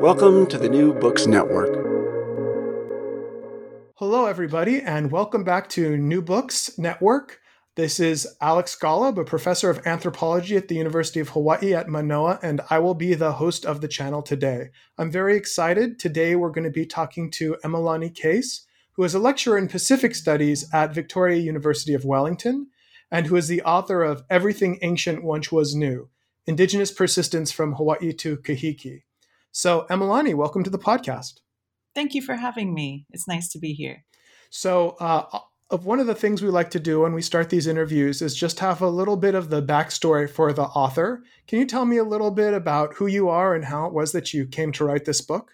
Welcome to the New Books Network. Hello, everybody, and welcome back to New Books Network. This is Alex Golub, a professor of anthropology at the University of Hawaii at Manoa, and I will be the host of the channel today. I'm very excited. Today, we're going to be talking to Emalani Case, who is a lecturer in Pacific Studies at Victoria University of Wellington, and who is the author of Everything Ancient Once Was New Indigenous Persistence from Hawaii to Kahiki. So, Emalani, welcome to the podcast. Thank you for having me. It's nice to be here. So, uh, of one of the things we like to do when we start these interviews is just have a little bit of the backstory for the author. Can you tell me a little bit about who you are and how it was that you came to write this book?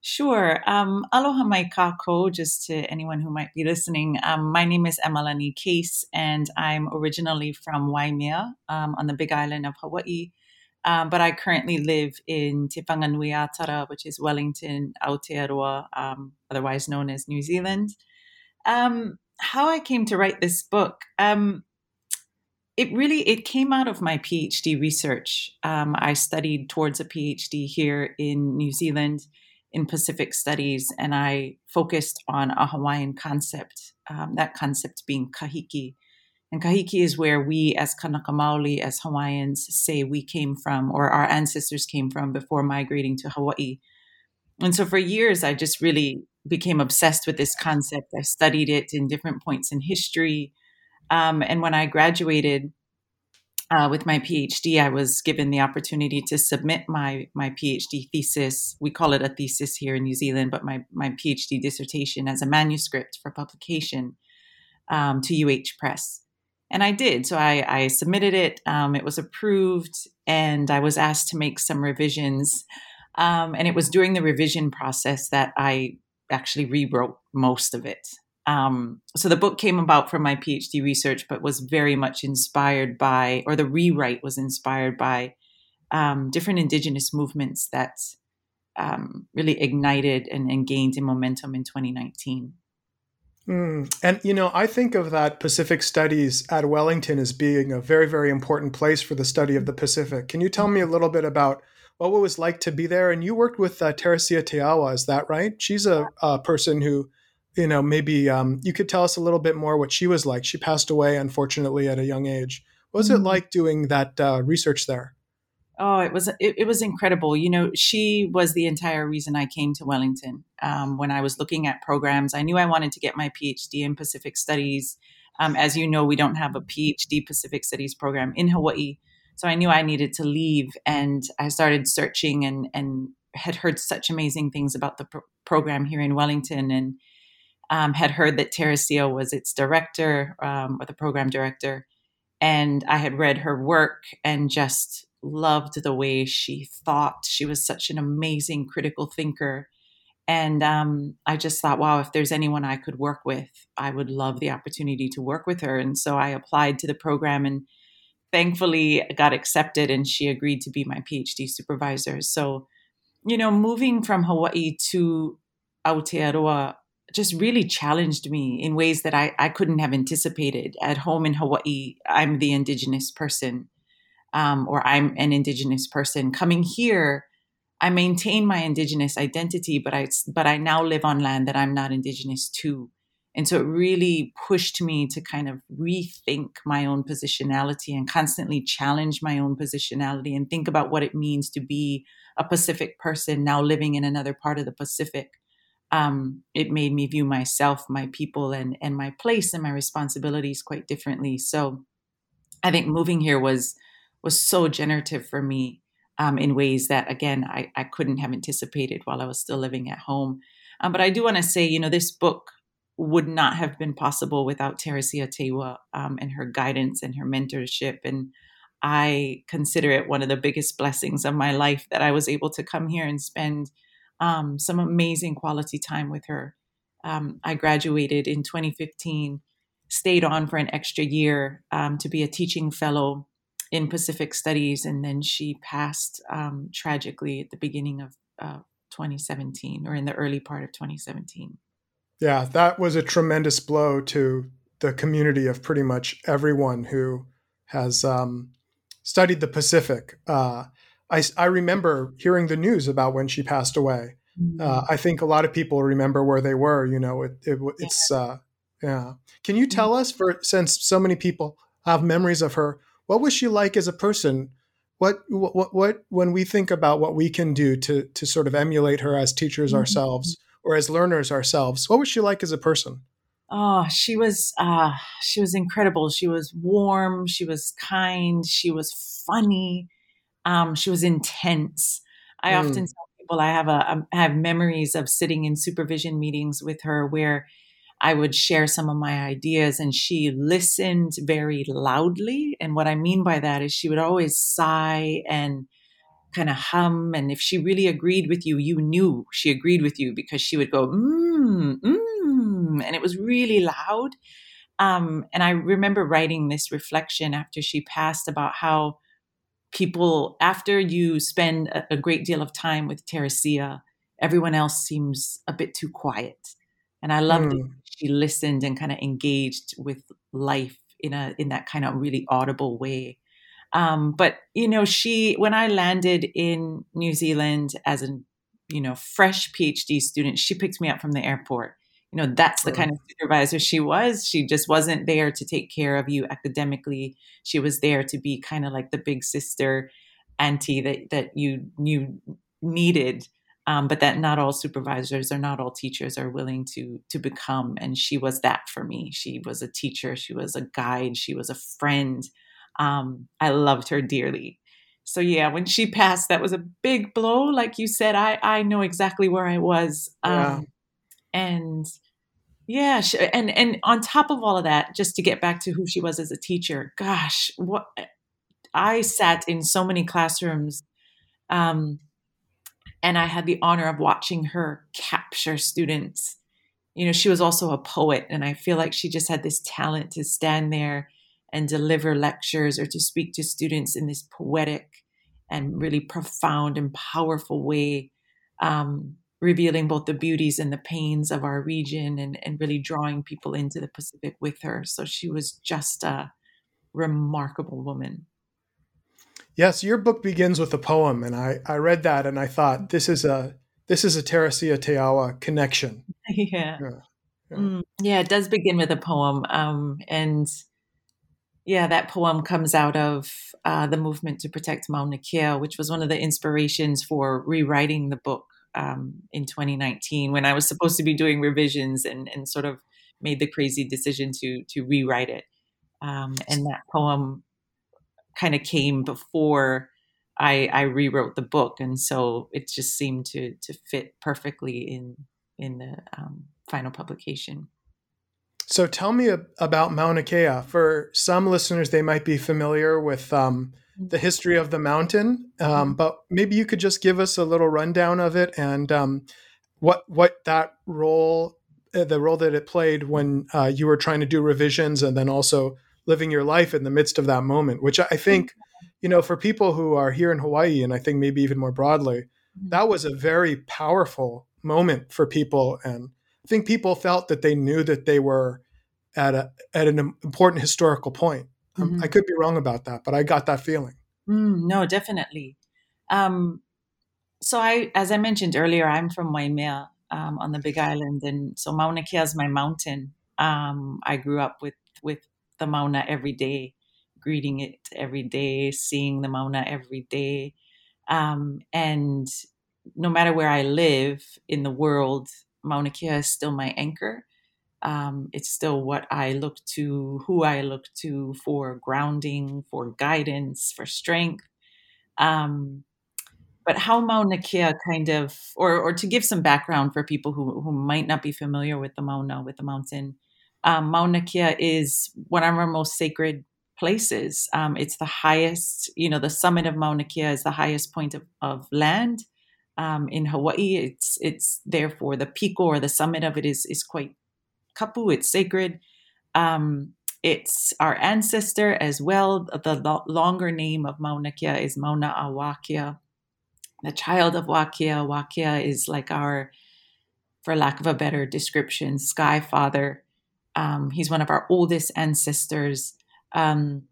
Sure. Um, aloha mai kakou, just to anyone who might be listening. Um, my name is Emalani Case, and I'm originally from Waimea um, on the big island of Hawaii. Um, but I currently live in Te Whanganuiatara, which is Wellington, Aotearoa, um, otherwise known as New Zealand. Um, how I came to write this book, um, it really it came out of my PhD research. Um, I studied towards a PhD here in New Zealand in Pacific Studies, and I focused on a Hawaiian concept. Um, that concept being kahiki, and Kahiki is where we, as Kanaka Maoli, as Hawaiians, say we came from or our ancestors came from before migrating to Hawaii. And so for years, I just really became obsessed with this concept. I studied it in different points in history. Um, and when I graduated uh, with my PhD, I was given the opportunity to submit my my PhD thesis. We call it a thesis here in New Zealand, but my my PhD dissertation as a manuscript for publication um, to UH Press and I did. So I, I submitted it. Um, it was approved, and I was asked to make some revisions. Um, and it was during the revision process that I actually rewrote most of it. Um, so the book came about from my PhD research, but was very much inspired by, or the rewrite was inspired by um, different indigenous movements that um, really ignited and, and gained in momentum in 2019. Mm. And, you know, I think of that Pacific Studies at Wellington as being a very, very important place for the study of the Pacific. Can you tell me a little bit about what it was like to be there? And you worked with uh, Teresia Teaiwa, is that right? She's a, a person who, you know, maybe um, you could tell us a little bit more what she was like. She passed away, unfortunately, at a young age. What was mm-hmm. it like doing that uh, research there? Oh, it was it, it, was incredible. You know, she was the entire reason I came to Wellington. Um, when I was looking at programs, I knew I wanted to get my PhD in Pacific Studies. Um, as you know, we don't have a PhD Pacific Studies program in Hawaii, so I knew I needed to leave. And I started searching and and had heard such amazing things about the pro- program here in Wellington, and um, had heard that Teresia was its director um, or the program director. And I had read her work and just loved the way she thought. She was such an amazing critical thinker. And um, I just thought, wow, if there's anyone I could work with, I would love the opportunity to work with her. And so I applied to the program and thankfully got accepted and she agreed to be my PhD supervisor. So, you know, moving from Hawaii to Aotearoa just really challenged me in ways that I, I couldn't have anticipated. At home in Hawaii, I'm the indigenous person, um, or I'm an indigenous person. Coming here, I maintain my indigenous identity, but I but I now live on land that I'm not indigenous to. And so it really pushed me to kind of rethink my own positionality and constantly challenge my own positionality and think about what it means to be a Pacific person now living in another part of the Pacific. Um, it made me view myself, my people, and and my place and my responsibilities quite differently. So, I think moving here was was so generative for me um, in ways that, again, I, I couldn't have anticipated while I was still living at home. Um, but I do want to say, you know, this book would not have been possible without Teresia Teaiwa um, and her guidance and her mentorship. And I consider it one of the biggest blessings of my life that I was able to come here and spend um, some amazing quality time with her. Um, I graduated in 2015, stayed on for an extra year um, to be a teaching fellow in Pacific Studies, and then she passed um, tragically at the beginning of uh, 2017 or in the early part of 2017. Yeah, that was a tremendous blow to the community of pretty much everyone who has um, studied the Pacific. Uh, I, I, remember hearing the news about when she passed away. Mm-hmm. Uh, I think a lot of people remember where they were. You know, it, it, it's uh, yeah. Can you tell mm-hmm. us, for since so many people have memories of her, what was she like as a person? What, what, what, when we think about what we can do to to sort of emulate her as teachers mm-hmm. ourselves, or as learners ourselves. What was she like as a person? Oh, she was uh, she was incredible. She was warm. She was kind. She was funny. Um, she was intense. I mm. often tell people I have a um, have memories of sitting in supervision meetings with her where I would share some of my ideas and she listened very loudly. And what I mean by that is she would always sigh and kind of hum. And if she really agreed with you, you knew she agreed with you because she would go, mmm, mmm. And it was really loud. Um, and I remember writing this reflection after she passed about how people, after you spend a, a great deal of time with Teresia, everyone else seems a bit too quiet. And I loved mm. She listened and kind of engaged with life in a in that kind of really audible way. Um, but you know, she when I landed in New Zealand as a you know fresh PhD student, she picked me up from the airport. You know, that's the kind of supervisor she was. She just wasn't there to take care of you academically. She was there to be kind of like the big sister auntie that that you you needed. Um, but that not all supervisors or not all teachers are willing to to become and she was that for me she was a teacher she was a guide she was a friend um, I loved her dearly. So yeah, when she passed, that was a big blow. Like you said, I I know exactly where I was. Um, And yeah, she, and and on top of all of that, just to get back to who she was as a teacher, gosh, what I sat in so many classrooms, um, and I had the honor of watching her capture students. You know, she was also a poet, and I feel like she just had this talent to stand there and deliver lectures or to speak to students in this poetic and really profound and powerful way, um, revealing both the beauties and the pains of our region and, and really drawing people into the Pacific with her. So she was just a remarkable woman. Yes, your book begins with a poem, and I, I read that and I thought this is a this is a Teresia Teaiwa connection. Yeah. Yeah. Yeah. Mm, yeah. it does begin with a poem. Um, and yeah, that poem comes out of uh, the movement to protect Mauna Kea, which was one of the inspirations for rewriting the book um, in 2019 when I was supposed to be doing revisions and, and sort of made the crazy decision to to rewrite it. Um, and that poem kind of came before I, I rewrote the book, and so it just seemed to to fit perfectly in in the um, final publication. So tell me about Mauna Kea. For some listeners, they might be familiar with um, the history of the mountain, um, mm-hmm. but maybe you could just give us a little rundown of it and um, what what that role, uh, the role that it played when uh, you were trying to do revisions, and then also living your life in the midst of that moment, which I think, you know, for people who are here in Hawaii, and I think maybe even more broadly, mm-hmm. that was a very powerful moment for people. And I think people felt that they knew that they were at a at an important historical point. Um, mm-hmm. I could be wrong about that, but I got that feeling. Mm, no, definitely. Um, so I, as I mentioned earlier, I'm from Waimea um, on the Big Island, and so Mauna Kea is my mountain. Um, I grew up with with the Mauna every day, greeting it every day, seeing the Mauna every day, um, and no matter where I live in the world, Mauna Kea is still my anchor. Um, it's still what I look to, who I look to for grounding, for guidance, for strength. Um, but how Mauna Kea kind of, or, or to give some background for people who, who might not be familiar with the Mauna, with the mountain, um, Mauna Kea is one of our most sacred places. Um, it's the highest, you know, the summit of Mauna Kea is the highest point of, of land um, in Hawaii. It's it's therefore the piko or the summit of it is is quite kapu. It's sacred. Um, it's our ancestor as well. The lo- longer name of Mauna Kea is Mauna a Wakea, the child of Wakea. Wakea is like our, for lack of a better description, sky father. Um, he's one of our oldest ancestors. Um,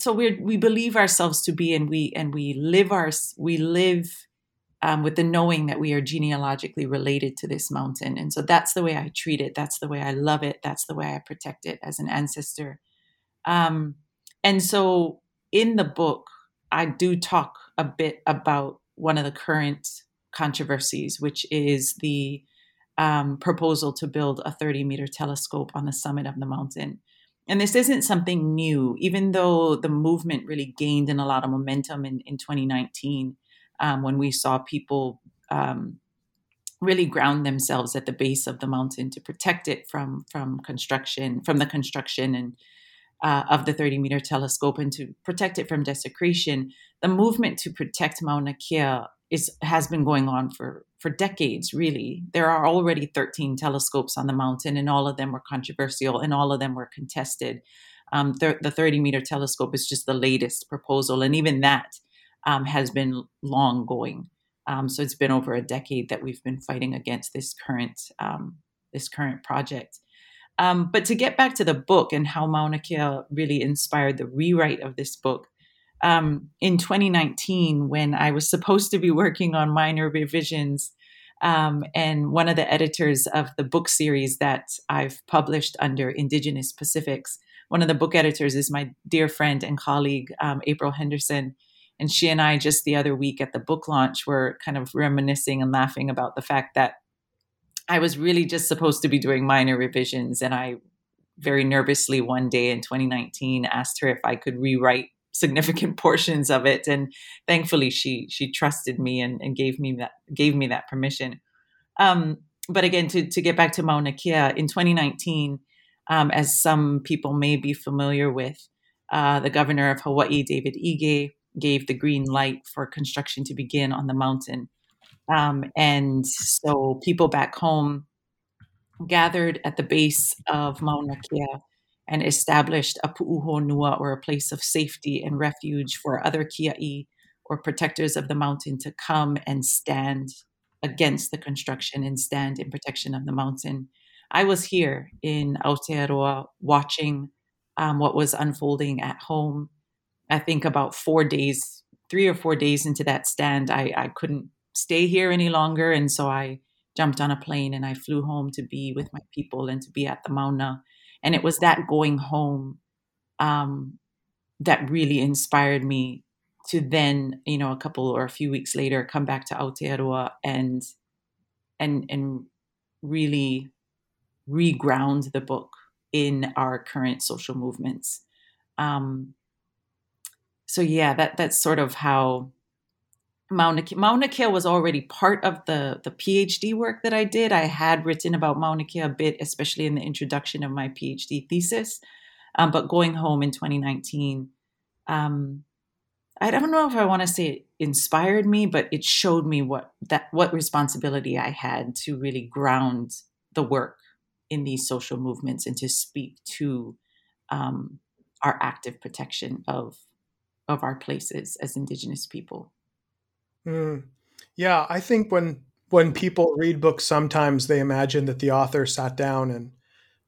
so we we believe ourselves to be, and we and we live our we live um, with the knowing that we are genealogically related to this mountain. And so that's the way I treat it. That's the way I love it. That's the way I protect it as an ancestor. Um, and so in the book, I do talk a bit about one of the current controversies, which is the um, proposal to build a 30 meter telescope on the summit of the mountain. And this isn't something new, even though the movement really gained in a lot of momentum in, in 2019 um, when we saw people um, really ground themselves at the base of the mountain to protect it from from construction, from the construction and uh, of the 30 meter telescope, and to protect it from desecration. The movement to protect Mauna Kea is has been going on for for decades. Really, there are already 13 telescopes on the mountain, and all of them were controversial, and all of them were contested. Um, the, the 30 meter telescope is just the latest proposal, and even that um, has been long going. Um, so it's been over a decade that we've been fighting against this current um, this current project. Um, but to get back to the book and how Mauna Kea really inspired the rewrite of this book, um, in 2019, when I was supposed to be working on minor revisions, um, and one of the editors of the book series that I've published under Indigenous Pacifics, one of the book editors is my dear friend and colleague, um, April Henderson. And she and I just the other week at the book launch were kind of reminiscing and laughing about the fact that I was really just supposed to be doing minor revisions. And I very nervously one day in 2019 asked her if I could rewrite significant portions of it. And thankfully she she trusted me and, and gave me that gave me that permission. Um, but again, to, to get back to Mauna Kea, in 2019, um, as some people may be familiar with, uh, the governor of Hawaii, David Ige, gave the green light for construction to begin on the mountain. Um, and so people back home gathered at the base of Mauna Kea and established a pu'uhonua or a place of safety and refuge for other kia'i or protectors of the mountain to come and stand against the construction and stand in protection of the mountain. I was here in Aotearoa watching um, what was unfolding at home I think about four days, three or four days into that stand, I, I couldn't stay here any longer. And so I jumped on a plane and I flew home to be with my people and to be at the Mauna. And it was that going home um, that really inspired me to then, you know, a couple or a few weeks later, come back to Aotearoa and and and really reground the book in our current social movements. Um, so yeah, that that's sort of how Mauna Kea, Mauna Kea was already part of the the PhD work that I did. I had written about Mauna Kea a bit, especially in the introduction of my PhD thesis. Um, but going home in 2019, um, I don't know if I want to say it inspired me, but it showed me what that what responsibility I had to really ground the work in these social movements and to speak to um, our active protection of of our places as indigenous people. Mm. Yeah, I think when when people read books, sometimes they imagine that the author sat down and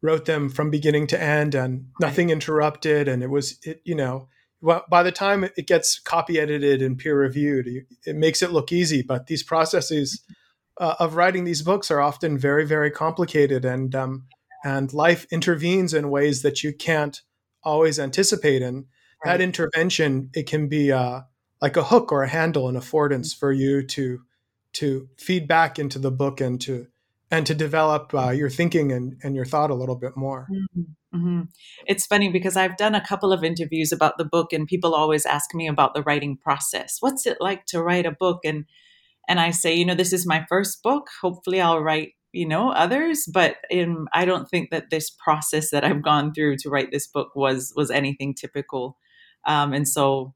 wrote them from beginning to end and nothing interrupted, and it was it you know well, by the time it gets copy edited and peer reviewed, it makes it look easy. But these processes uh, of writing these books are often very, very complicated, and um, and life intervenes in ways that you can't always anticipate. And right. that intervention, it can be uh, like a hook or a handle, an affordance for you to to feed back into the book and to and to develop uh, your thinking and, and your thought a little bit more. Mm-hmm. Mm-hmm. It's funny because I've done a couple of interviews about the book, and people always ask me about the writing process. What's it like to write a book? And and I say, you know, this is my first book. Hopefully, I'll write, you know, others. But in, I don't think that this process that I've gone through to write this book was was anything typical. Um, and so,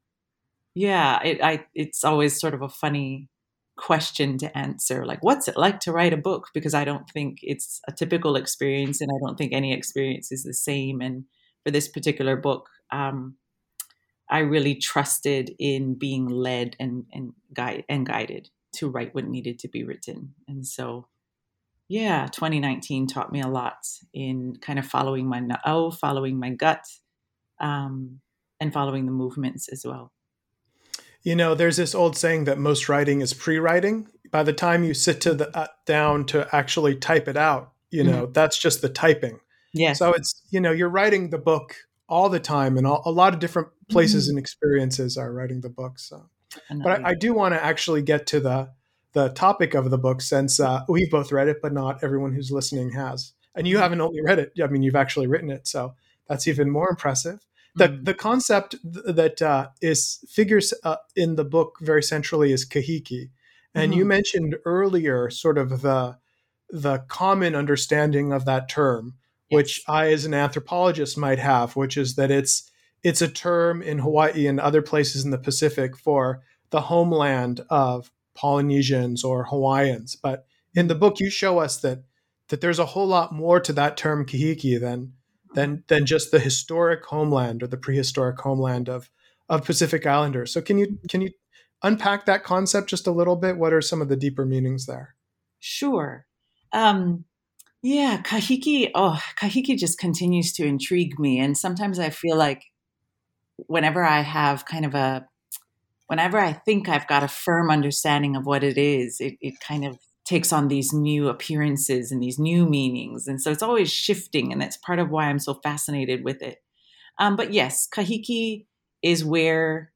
yeah, it, I it's always sort of a funny question to answer like what's it like to write a book? Because i don't think it's a typical experience and i don't think any experience is the same and for this particular book um, i really trusted in being led and and guide and guided to write what needed to be written and so yeah 2019 taught me a lot in kind of following my oh following my gut um, and following the movements as well you know, there's this old saying that most writing is pre-writing. By the time you sit to the uh, down to actually type it out, you know, mm-hmm. that's just the typing. Yeah. So it's you know, you're writing the book all the time, and all, a lot of different places mm-hmm. and experiences are writing the book. So, but I, I do want to actually get to the the topic of the book since uh, we've both read it, but not everyone who's listening has. And you mm-hmm. haven't only read it; I mean, you've actually written it, so that's even more impressive the mm. the concept that uh, is figures uh, in the book very centrally is kahiki, and mm. you mm-hmm. mentioned earlier sort of the the common understanding of that term, yes. which I as an anthropologist might have, which is that it's it's a term in Hawaii and other places in the Pacific for the homeland of Polynesians or Hawaiians. But in the book, you show us that that there's a whole lot more to that term kahiki than than than just the historic homeland or the prehistoric homeland of of Pacific Islanders. So can you can you unpack that concept just a little bit? What are some of the deeper meanings there? Sure. Um, yeah, kahiki. Oh, kahiki just continues to intrigue me, and sometimes I feel like whenever I have kind of a whenever I think I've got a firm understanding of what it is, it, it kind of takes on these new appearances and these new meanings. And so it's always shifting. And that's part of why I'm so fascinated with it. Um, but yes, Kahiki is where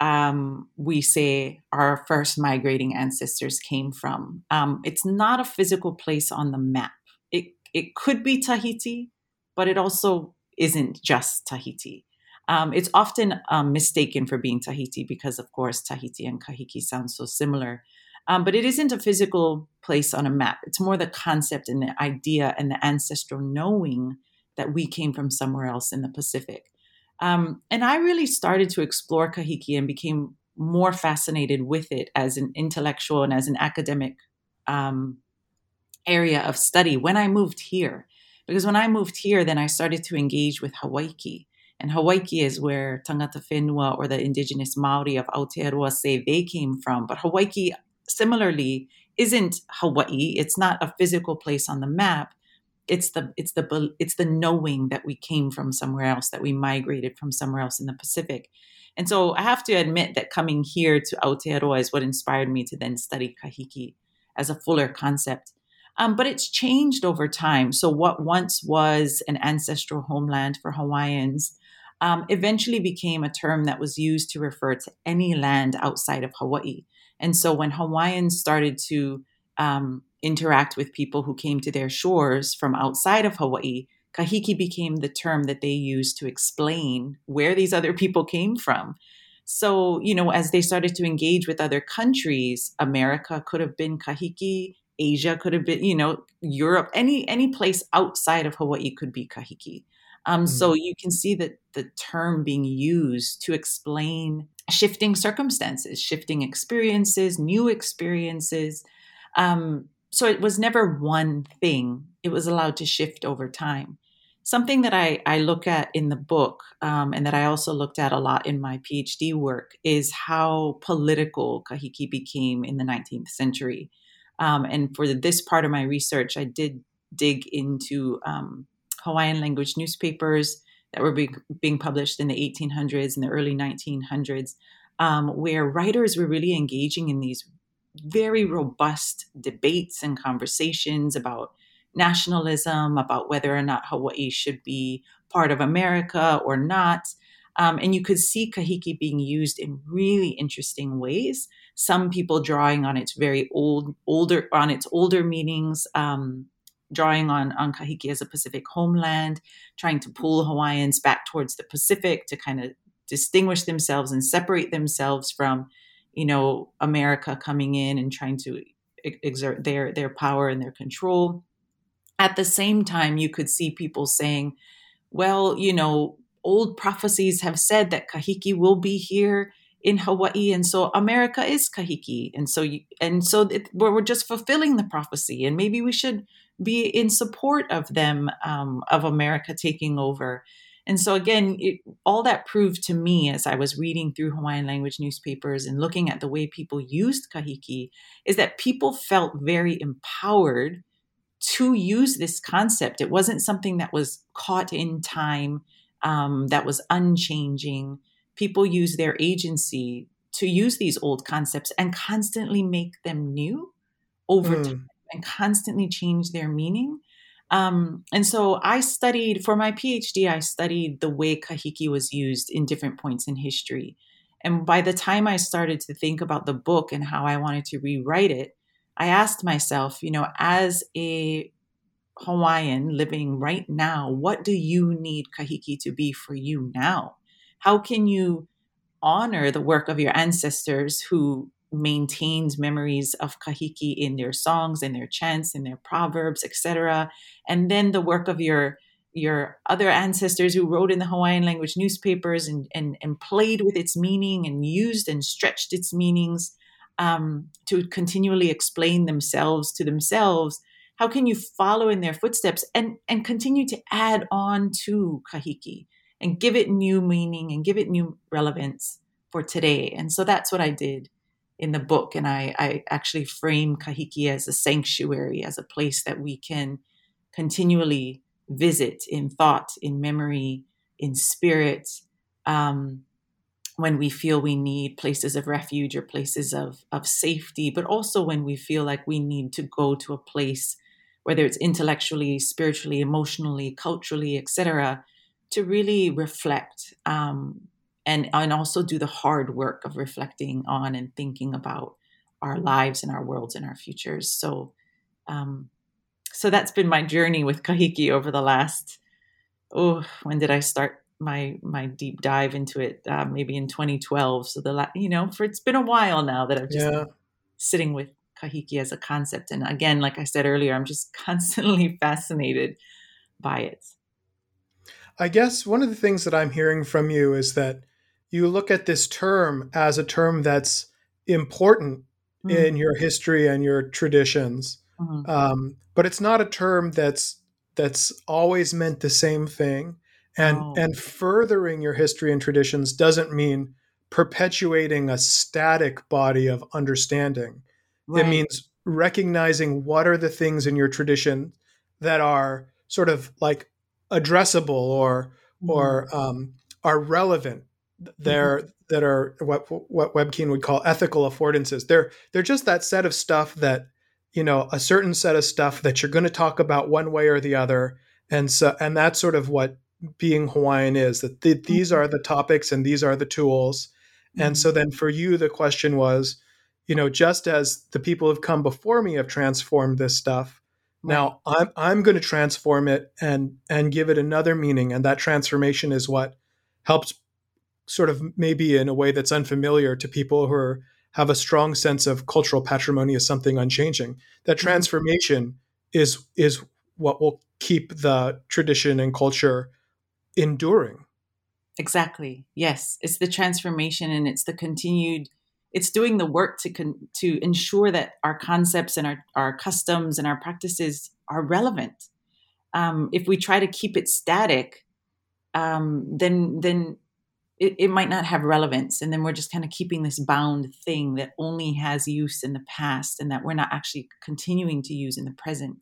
um, we say our first migrating ancestors came from. Um, it's not a physical place on the map. It, it could be Tahiti, but it also isn't just Tahiti. Um, it's often um, mistaken for being Tahiti because, of course, Tahiti and Kahiki sound so similar. Um, but it isn't a physical place on a map. It's more the concept and the idea and the ancestral knowing that we came from somewhere else in the Pacific. Um, and I really started to explore Kahiki and became more fascinated with it as an intellectual and as an academic um, area of study when I moved here. Because when I moved here, then I started to engage with Hawaiki. And Hawaiki is where Tangata Whenua or the indigenous Maori of Aotearoa say they came from. But Hawaiki similarly isn't Hawaii. It's not a physical place on the map. It's the it's the it's the knowing that we came from somewhere else, that we migrated from somewhere else in the Pacific. And so I have to admit that coming here to Aotearoa is what inspired me to then study kahiki as a fuller concept. Um, but it's changed over time. So what once was an ancestral homeland for Hawaiians um, eventually became a term that was used to refer to any land outside of Hawaii. And so when Hawaiians started to um, interact with people who came to their shores from outside of Hawaii, kahiki became the term that they used to explain where these other people came from. So, you know, as they started to engage with other countries, America could have been kahiki, Asia could have been, you know, Europe, any any place outside of Hawaii could be kahiki. Um, mm-hmm. So you can see that the term being used to explain shifting circumstances, shifting experiences, new experiences. Um, so it was never one thing, it was allowed to shift over time. something that I, I look at in the book um, and that I also looked at a lot in my PhD work is how political Kahiki became in the 19th century. Um, and for this part of my research, I did dig into um, Hawaiian language newspapers that were be- being published in the 1800s and the early 1900s, um, where writers were really engaging in these very robust debates and conversations about nationalism, about whether or not Hawaii should be part of America or not. Um, and you could see kahiki being used in really interesting ways. Some people drawing on its very old, older, on its older meanings, um, drawing on, on kahiki as a Pacific homeland, trying to pull Hawaiians back towards the Pacific to kind of distinguish themselves and separate themselves from, you know, America coming in and trying to exert their their power and their control. At the same time, you could see people saying, well, you know, old prophecies have said that kahiki will be here in Hawaii, and so America is kahiki, and so you, and so it, we're, just fulfilling the prophecy, and maybe we should be in support of them um, of America taking over. And so again, it, all that proved to me as I was reading through Hawaiian language newspapers and looking at the way people used kahiki is that people felt very empowered to use this concept. It wasn't something that was caught in time, um, that was unchanging. People use their agency to use these old concepts and constantly make them new over mm. time and constantly change their meaning. Um, and so I studied, for my PhD, I studied the way kahiki was used in different points in history. And by the time I started to think about the book and how I wanted to rewrite it, I asked myself, you know, as a Hawaiian living right now, what do you need kahiki to be for you now? How can you honor the work of your ancestors who maintained memories of kahiki in their songs and their chants and their proverbs, etc., and then the work of your your other ancestors who wrote in the Hawaiian language newspapers and, and, and played with its meaning and used and stretched its meanings um, to continually explain themselves to themselves how can you follow in their footsteps and and continue to add on to kahiki and give it new meaning and give it new relevance for today and so that's what i did in the book and i i actually frame kahiki as a sanctuary as a place that we can continually visit in thought in memory in spirit um, when we feel we need places of refuge or places of, of safety, but also when we feel like we need to go to a place, whether it's intellectually, spiritually, emotionally, culturally, etc., to really reflect um, and, and also do the hard work of reflecting on and thinking about our lives and our worlds and our futures. So, um, so that's been my journey with Kahiki over the last, oh, when did I start my my deep dive into it uh, maybe in 2012 so the la- you know for it's been a while now that i've just yeah. sitting with kahiki as a concept and again like i said earlier i'm just constantly fascinated by it i guess one of the things that i'm hearing from you is that you look at this term as a term that's important mm-hmm. in your history and your traditions mm-hmm. um, but it's not a term that's that's always meant the same thing and oh. and furthering your history and traditions doesn't mean perpetuating a static body of understanding right. it means recognizing what are the things in your tradition that are sort of like addressable or mm-hmm. or um, are relevant they're mm-hmm. that are what what Webb Keane would call ethical affordances they're they're just that set of stuff that you know a certain set of stuff that you're going to talk about one way or the other and so and that's sort of what being Hawaiian is that th- these mm-hmm. are the topics and these are the tools. Mm-hmm. And so then for you, the question was, you know, just as the people who've come before me have transformed this stuff, now I'm I'm going to transform it and and give it another meaning. And that transformation is what helps sort of maybe in a way that's unfamiliar to people who are, have a strong sense of cultural patrimony as something unchanging. That mm-hmm. transformation is is what will keep the tradition and culture enduring. Exactly. Yes, it's the transformation and it's the continued it's doing the work to con- to ensure that our concepts and our, our customs and our practices are relevant um, if we try to keep it static, um, then then it, it might not have relevance, and then we're just kind of keeping this bound thing that only has use in the past, and that we're not actually continuing to use in the present.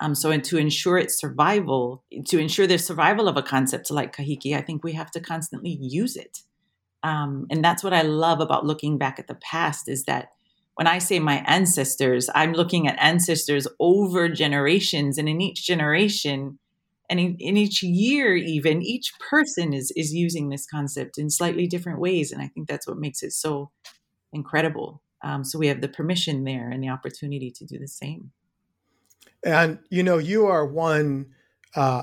Um, so, and to ensure its survival, to ensure the survival of a concept like kahiki, I think we have to constantly use it. Um, and that's what I love about looking back at the past is that when I say my ancestors, I'm looking at ancestors over generations, and in each generation, and in, in, each year, even each person is is using this concept in slightly different ways, and I think that's what makes it so incredible. Um, so we have the permission there and the opportunity to do the same. And you know, you are one uh,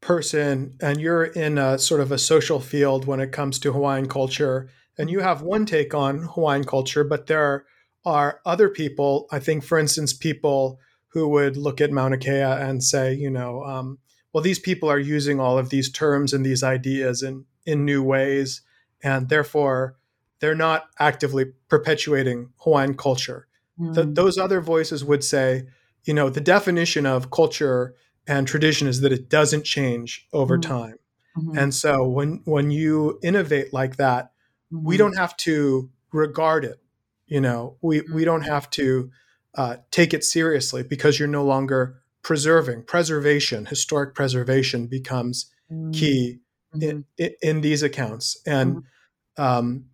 person, and you're in a sort of a social field when it comes to Hawaiian culture, and you have one take on Hawaiian culture, but there are other people, I think, for instance, people who would look at Mauna Kea and say, you know, um, well, these people are using all of these terms and these ideas in, in new ways, and therefore they're not actively perpetuating Hawaiian culture. Mm. The, those other voices would say, you know, the definition of culture and tradition is that it doesn't change over mm. time. Mm-hmm. And so when when you innovate like that, mm-hmm. we don't have to regard it you know, we we don't have to uh, take it seriously because you're no longer preserving. Preservation, historic preservation, becomes mm-hmm. key in, in, in these accounts. And mm-hmm. um,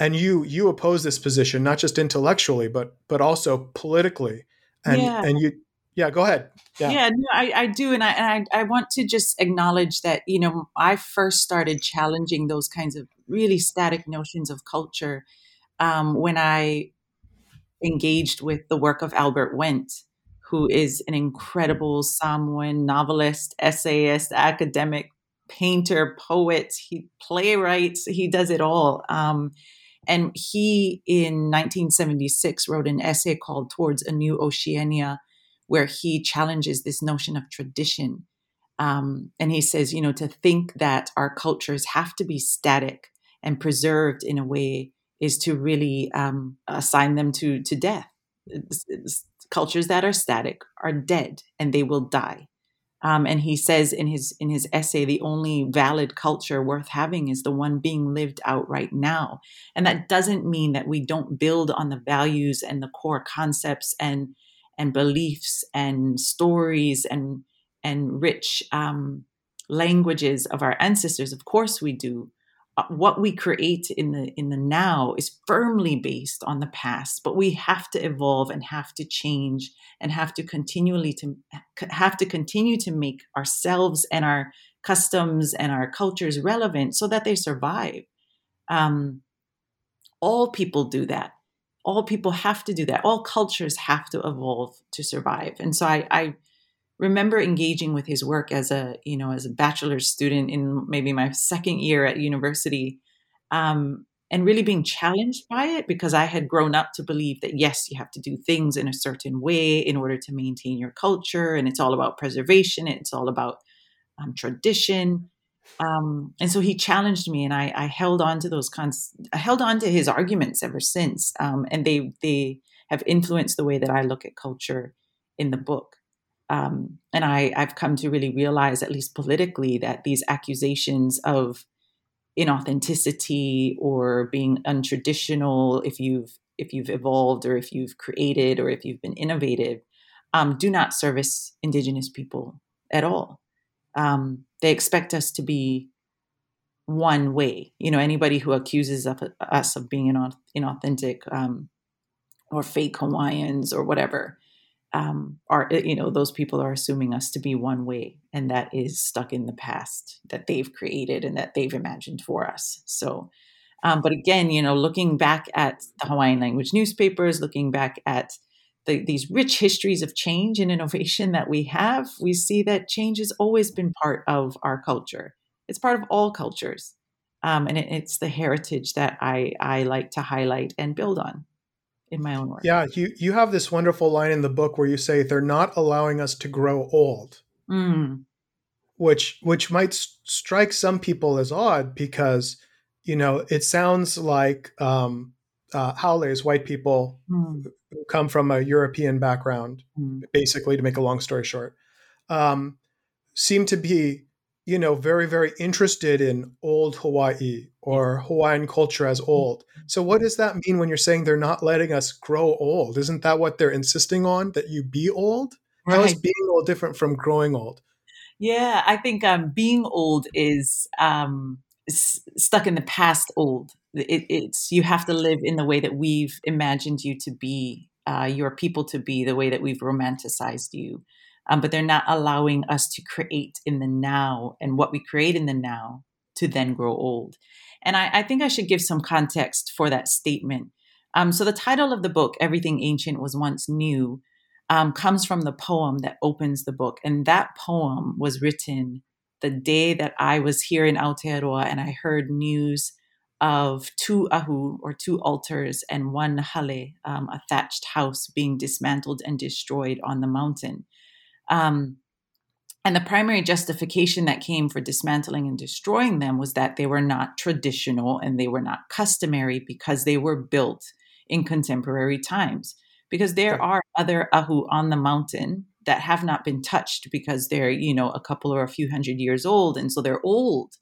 and you you oppose this position not just intellectually but but also politically. And yeah. and you yeah go ahead yeah, yeah no, I, I do and I, and I i want to just acknowledge that you know i first started challenging those kinds of really static notions of culture um, when I engaged with the work of Albert Wendt, who is an incredible Samoan novelist, essayist, academic, painter, poet, he playwright, he does it all. Um, and he, in 1976, wrote an essay called Towards a New Oceania, where he challenges this notion of tradition. Um, and he says, you know, to think that our cultures have to be static and preserved in a way is to really um, assign them to to death. It's, it's cultures that are static are dead and they will die. Um, and he says in his in his essay, the only valid culture worth having is the one being lived out right now. And that doesn't mean that we don't build on the values and the core concepts and and beliefs and stories and and rich um, languages of our ancestors. Of course, we do. Uh, what we create in the in the now is firmly based on the past but we have to evolve and have to change and have to continually to have to continue to make ourselves and our customs and our cultures relevant so that they survive. Um, all people do that. All people have to do that. All cultures have to evolve to survive. And so i, I remember engaging with his work as a you know as a bachelor's student in maybe my second year at university um, and really being challenged by it because i had grown up to believe that yes you have to do things in a certain way in order to maintain your culture and it's all about preservation it's all about um, tradition. Um, and so he challenged me and I, I held on to those cons i held on to his arguments ever since um, and they they have influenced the way that i look at culture in the book um, and I, I've come to really realize, at least politically, that these accusations of inauthenticity or being untraditional, if you've if you've evolved or if you've created or if you've been innovative, um, do not service Indigenous people at all. Um, they expect us to be one way. You know, anybody who accuses of, us of being inauthentic um, or fake Hawaiians or whatever um, are you know those people are assuming us to be one way and that is stuck in the past that they've created and that they've imagined for us. So um, but again you know looking back at the hawaiian language newspapers looking back at the, these rich histories of change and innovation that we have we see that change has always been part of our culture. It's part of all cultures. Um, and it, it's the heritage that I, I like to highlight and build on in my own work. Yeah, you you have this wonderful line in the book where you say they're not allowing us to grow old. Mm. Which which might strike some people as odd because you know it sounds like um, uh, Haoles, white people mm. who come from a European background, mm. basically, to make a long story short. Um, seem to be, you know, very, very interested in old Hawaii or Hawaiian culture as old. So, what does that mean when you're saying they're not letting us grow old? Isn't that what they're insisting on, that you be old? How is Right. being old different from growing old? Yeah, I think um, being old is um, stuck in the past. Old. It, it's you have to live in the way that we've imagined you to be, uh, your people to be, the way that we've romanticized you. Um, but they're not allowing us to create in the now and what we create in the now to then grow old. And I, I think I should give some context for that statement. Um, so the title of the book, "Everything Ancient Was Once New," um, comes from the poem that opens the book. And that poem was written the day that I was here in Aotearoa and I heard news of two ahu or two altars and one hale, um, a thatched house being dismantled and destroyed on the mountain. Um, and the primary justification that came for dismantling and destroying them was that they were not traditional and they were not customary because they were built in contemporary times. Because there are other ahu on the mountain that have not been touched because they're, you know, a couple or a few hundred years old. And so they're old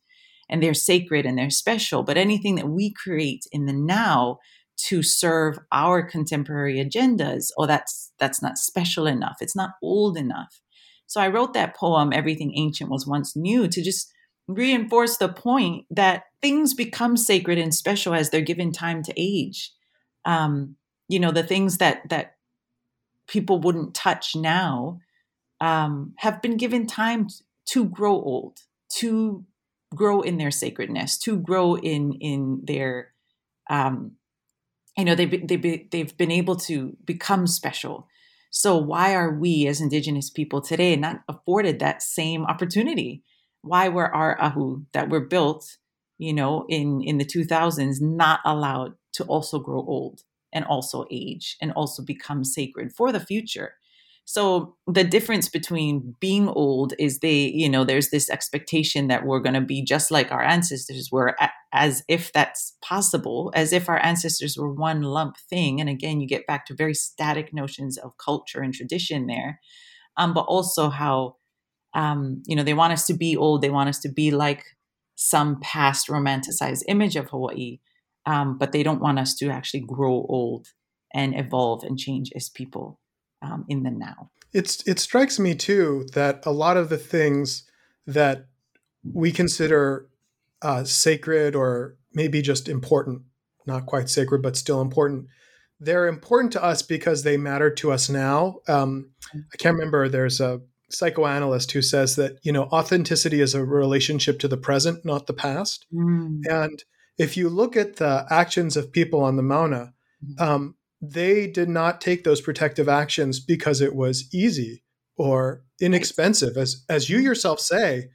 and they're sacred and they're special. But anything that we create in the now to serve our contemporary agendas, oh, that's that's not special enough. It's not old enough. So I wrote that poem, Everything Ancient Was Once New, to just reinforce the point that things become sacred and special as they're given time to age. Um, you know, the things that that people wouldn't touch now um, have been given time to grow old, to grow in their sacredness, to grow in in their um, you know they've they've they've been able to become special. So why are we as Indigenous people today not afforded that same opportunity? Why were our ahu that were built, you know, in in the 2000s not allowed to also grow old and also age and also become sacred for the future? So the difference between being old is they, you know, there's this expectation that we're going to be just like our ancestors were, as if that's possible, as if our ancestors were one lump thing. And again, you get back to very static notions of culture and tradition there, um, but also how, um, you know, they want us to be old. They want us to be like some past romanticized image of Hawaii, um, but they don't want us to actually grow old and evolve and change as people um, in the now. It's it strikes me too that a lot of the things that we consider uh, sacred or maybe just important, not quite sacred, but still important, they're important to us because they matter to us now. Um, I can't remember. There's a psychoanalyst who says that you know authenticity is a relationship to the present, not the past. And if you look at the actions of people on the Mauna, um, they did not take those protective actions because it was easy or inexpensive. As as you yourself say,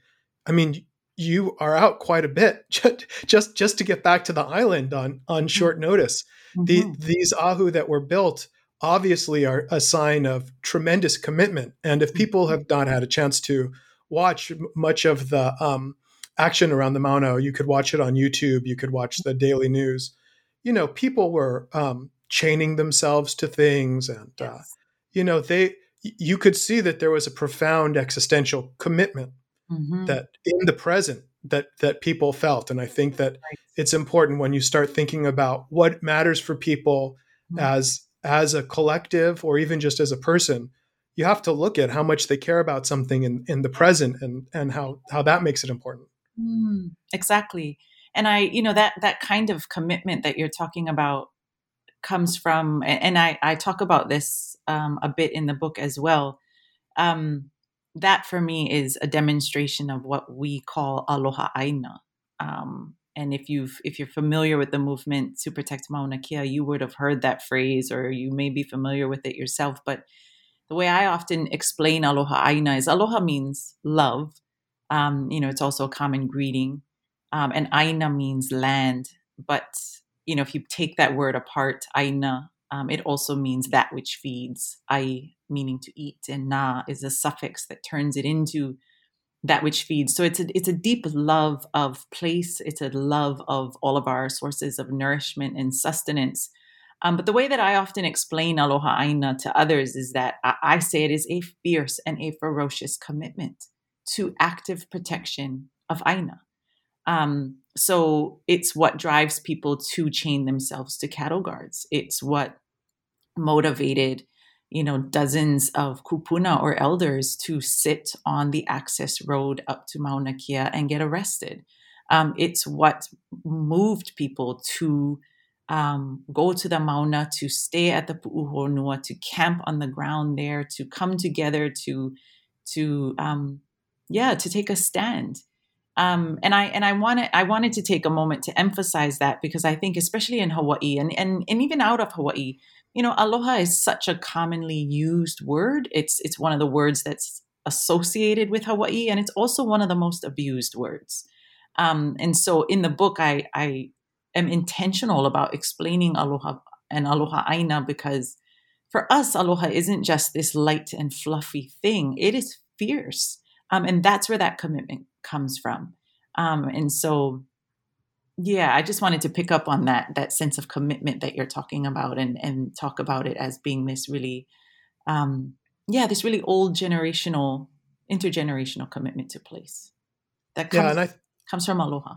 I mean, you are out quite a bit just just, just to get back to the island on on short notice. The, Mhm. these ahu that were built obviously are a sign of tremendous commitment. And if people have not had a chance to watch much of the um, action around the Mauna, you could watch it on YouTube. You could watch the daily news. You know, people were um, chaining themselves to things, and uh, you know, they. You could see that there was a profound existential commitment Mhm. that in the present that that people felt and i think that Right. it's important when you start thinking about what matters for people Mhm. as as a collective or even just as a person you have to look at how much they care about something in in the present and and how how that makes it important Mm, exactly. And I, you know, that that kind of commitment that you're talking about comes from, and I I talk about this um, a bit in the book as well. Um, that for me is a demonstration of what we call aloha aina. Um, and if you've if you're familiar with the movement to protect Mauna Kea, you would have heard that phrase, or you may be familiar with it yourself. But the way I often explain aloha aina is aloha means love. Um, you know, it's also a common greeting. Um, and aina means land. But, you know, if you take that word apart, aina, um, it also means that which feeds. Ai meaning to eat, and na is a suffix that turns it into that which feeds. So it's a, it's a deep love of place. It's a love of all of our sources of nourishment and sustenance. Um, but the way that I often explain aloha aina to others is that I, I say it is a fierce and a ferocious commitment to active protection of Aina. Um, so it's what drives people to chain themselves to cattle guards. It's what motivated, you know, dozens of kupuna or elders to sit on the access road up to Mauna Kea and get arrested. Um, it's what moved people to um, go to the Mauna, to stay at the Pu'uhonua, to camp on the ground there, to come together, to to um, yeah, to take a stand. Um, and I and I wanted I wanted to take a moment to emphasize that because I think especially in Hawaii and and, and even out of Hawaii, you know, aloha is such a commonly used word. It's it's one of the words that's associated with Hawaii, and it's also one of the most abused words. Um, and so in the book, I I am intentional about explaining aloha and aloha aina because for us, aloha isn't just this light and fluffy thing. It is fierce. Um, and that's where that commitment comes from. Um, and so, yeah, I just wanted to pick up on that, that sense of commitment that you're talking about and, and talk about it as being this really, um, yeah, this really old generational, intergenerational commitment to place that comes, yeah, I, comes from aloha.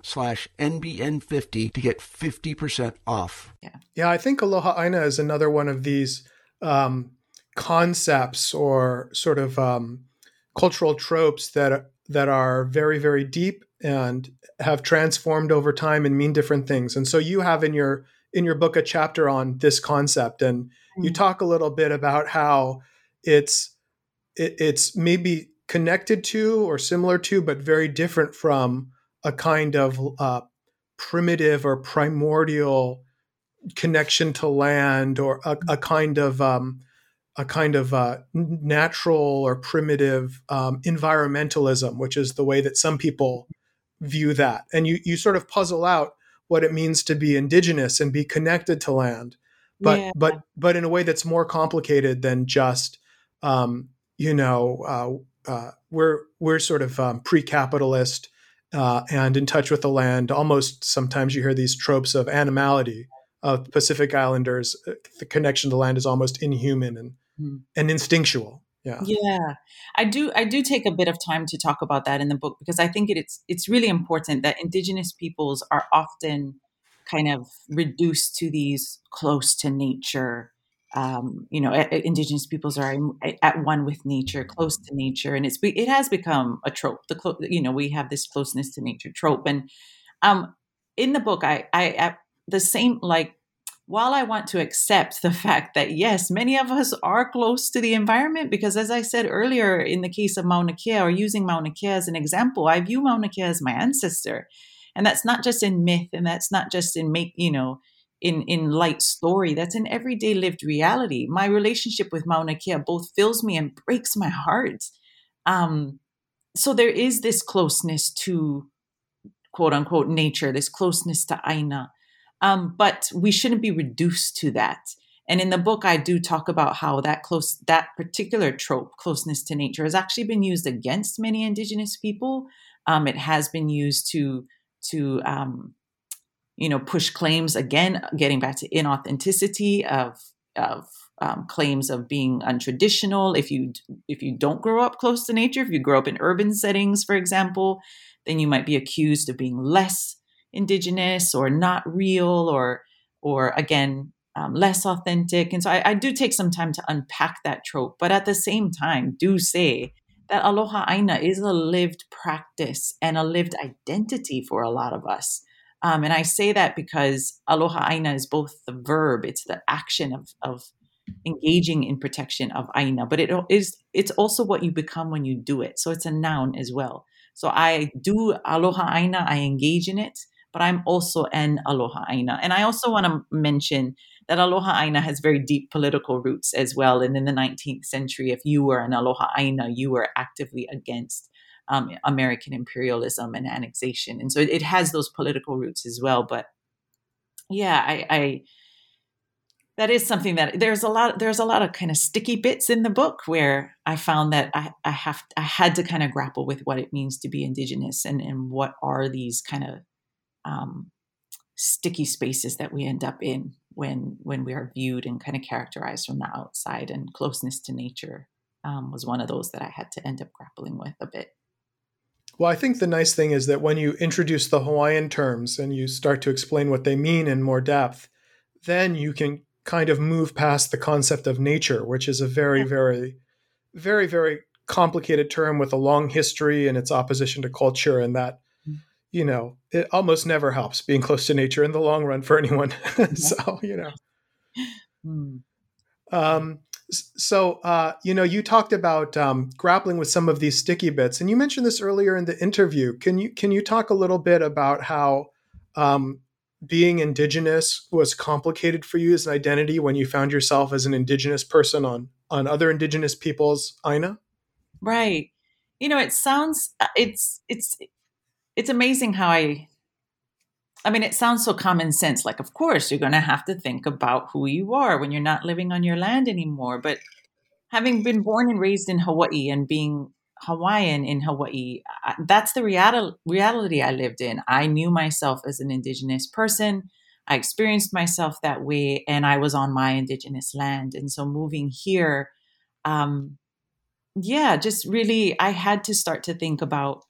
slash NBN50 to get 50% off. Yeah. Yeah, I think Aloha Aina is another one of these um, concepts or sort of um, cultural tropes that that are very, very deep and have transformed over time and mean different things. And so you have in your in your book a chapter on this concept, and mm-hmm. you talk a little bit about how it's it, it's maybe connected to or similar to, but very different from a kind of uh, primitive or primordial connection to land or a, a kind of um, a kind of uh, natural or primitive um, environmentalism, which is the way that some people view that. And you you sort of puzzle out what it means to be indigenous and be connected to land, but yeah. but but in a way that's more complicated than just um, you know uh, uh, we're we're sort of um, pre-capitalist uh, and in touch with the land. Almost sometimes you hear these tropes of animality of Pacific Islanders. Uh, the connection to land is almost inhuman and mm. and instinctual. Yeah. Yeah. I do I do take a bit of time to talk about that in the book because I think it's it's really important that indigenous peoples are often kind of reduced to these close to nature um, you know, indigenous peoples are at one with nature, close to nature, and it's it has become a trope. The clo- you know we have this closeness to nature trope, and um, in the book, I, I, I the same like while I want to accept the fact that yes, many of us are close to the environment, because as I said earlier, in the case of Mauna Kea, or using Mauna Kea as an example, I view Mauna Kea as my ancestor, and that's not just in myth, and that's not just in make you know in in light story that's an everyday lived reality. My relationship with mauna kea both fills me and breaks my heart. Um, so there is this closeness to quote unquote nature this closeness to aina. Um, but we shouldn't be reduced to that. And in the book i do talk about how that close that particular trope closeness to nature has actually been used against many indigenous people. Um, it has been used to to um, you know, push claims again, getting back to inauthenticity of of um, claims of being untraditional. If you if you don't grow up close to nature, if you grow up in urban settings, for example, then you might be accused of being less indigenous or not real or or again um, less authentic. And so I, I do take some time to unpack that trope, but at the same time, do say that aloha aina is a lived practice and a lived identity for a lot of us. Um, and I say that because aloha aina is both the verb, it's the action of, of engaging in protection of aina, but it is it's also what you become when you do it. So it's a noun as well. So I do aloha aina, I engage in it, but I'm also an aloha aina. And I also want to mention that aloha aina has very deep political roots as well. And in the 19th century, if you were an aloha aina, you were actively against um, American imperialism and annexation. And so it, it, has those political roots as well. But yeah, I, I that is something that there's a lot there's a lot of kind of sticky bits in the book where I found that I, I have I had to kind of grapple with what it means to be indigenous and and what are these kind of um, sticky spaces that we end up in when when we are viewed and kind of characterized from the outside and closeness to nature um, was one of those that I had to end up grappling with a bit. Well, I think the nice thing is that when you introduce the Hawaiian terms and you start to explain what they mean in more depth, then you can kind of move past the concept of nature, which is a very, very, very, very complicated term with a long history and its opposition to culture. And that, mm. you know, it almost never helps being close to nature in the long run for anyone. so, you know. Mm. Um, so, uh, you know, you talked about um, grappling with some of these sticky bits, and you mentioned this earlier in the interview. Can you can you talk a little bit about how um, being indigenous was complicated for you as an identity when you found yourself as an indigenous person on on other indigenous people's Aina? Right. You know, it sounds uh, it's it's it's amazing how I I mean, it sounds so common sense. Like, of course, you're going to have to think about who you are when you're not living on your land anymore. But having been born and raised in Hawaii and being Hawaiian in Hawaii, that's the reality, I lived in. I knew myself as an Indigenous person. I experienced myself that way, and I was on my Indigenous land. And so moving here, um, yeah, just really, I had to start to think about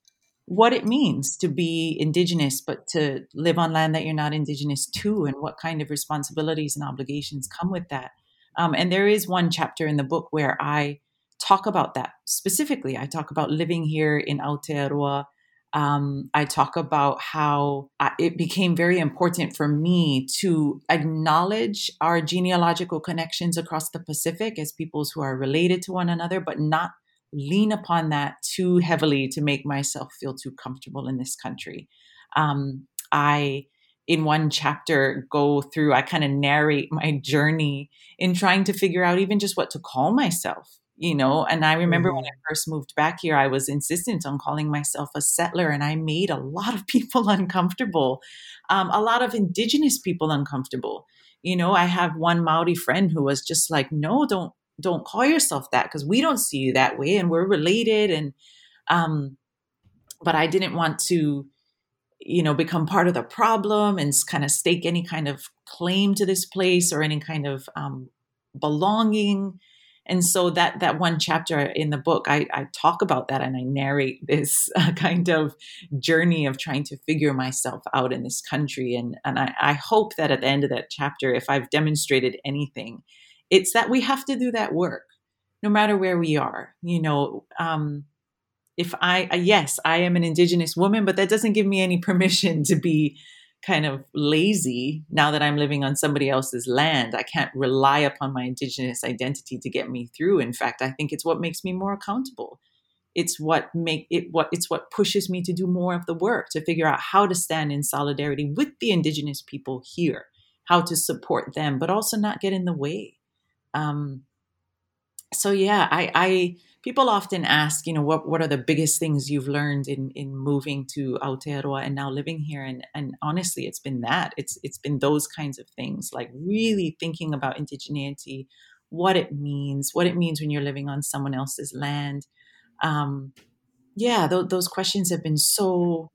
what it means to be indigenous but to live on land that you're not indigenous to and what kind of responsibilities and obligations come with that. Um, and there is one chapter in the book where i talk about that specifically. I talk about living here in aotearoa. Um, i talk about how it became very important for me to acknowledge our genealogical connections across the pacific as peoples who are related to one another but not lean upon that too heavily to make myself feel too comfortable in this country. Um, I, in one chapter, go through, I kind of narrate my journey in trying to figure out even just what to call myself, you know. And I remember mm-hmm. when I mm-hmm. first moved back here, I was insistent on calling myself a settler, and I made a lot of people uncomfortable, um, a lot of indigenous people uncomfortable. You know, I have one Maori friend who was just like, no, don't don't call yourself that because we don't see you that way and we're related and um but i didn't want to you know become part of the problem and kind of stake any kind of claim to this place or any kind of um, belonging. And so that that one chapter in the book I, I talk about that and i narrate this uh, kind of journey of trying to figure myself out in this country and and I, I hope that at the end of that chapter if i've demonstrated anything it's that we have to do that work no matter where we are you know um, if i uh, yes i am an indigenous woman but that doesn't give me any permission to be kind of lazy now that i'm living on somebody else's land. I can't rely upon my indigenous identity to get me through. In fact i think it's what makes me more accountable. It's what make it what it's what pushes me to do more of the work to figure out how to stand in solidarity with the indigenous people here how to support them but also not get in the way um, so yeah, I, I people often ask, you know, what what are the biggest things you've learned in in moving to Aotearoa and now living here? And and honestly, it's been that. It's it's been those kinds of things, like really thinking about indigeneity, what it means, what it means when you're living on someone else's land. Um, yeah, th- those questions have been so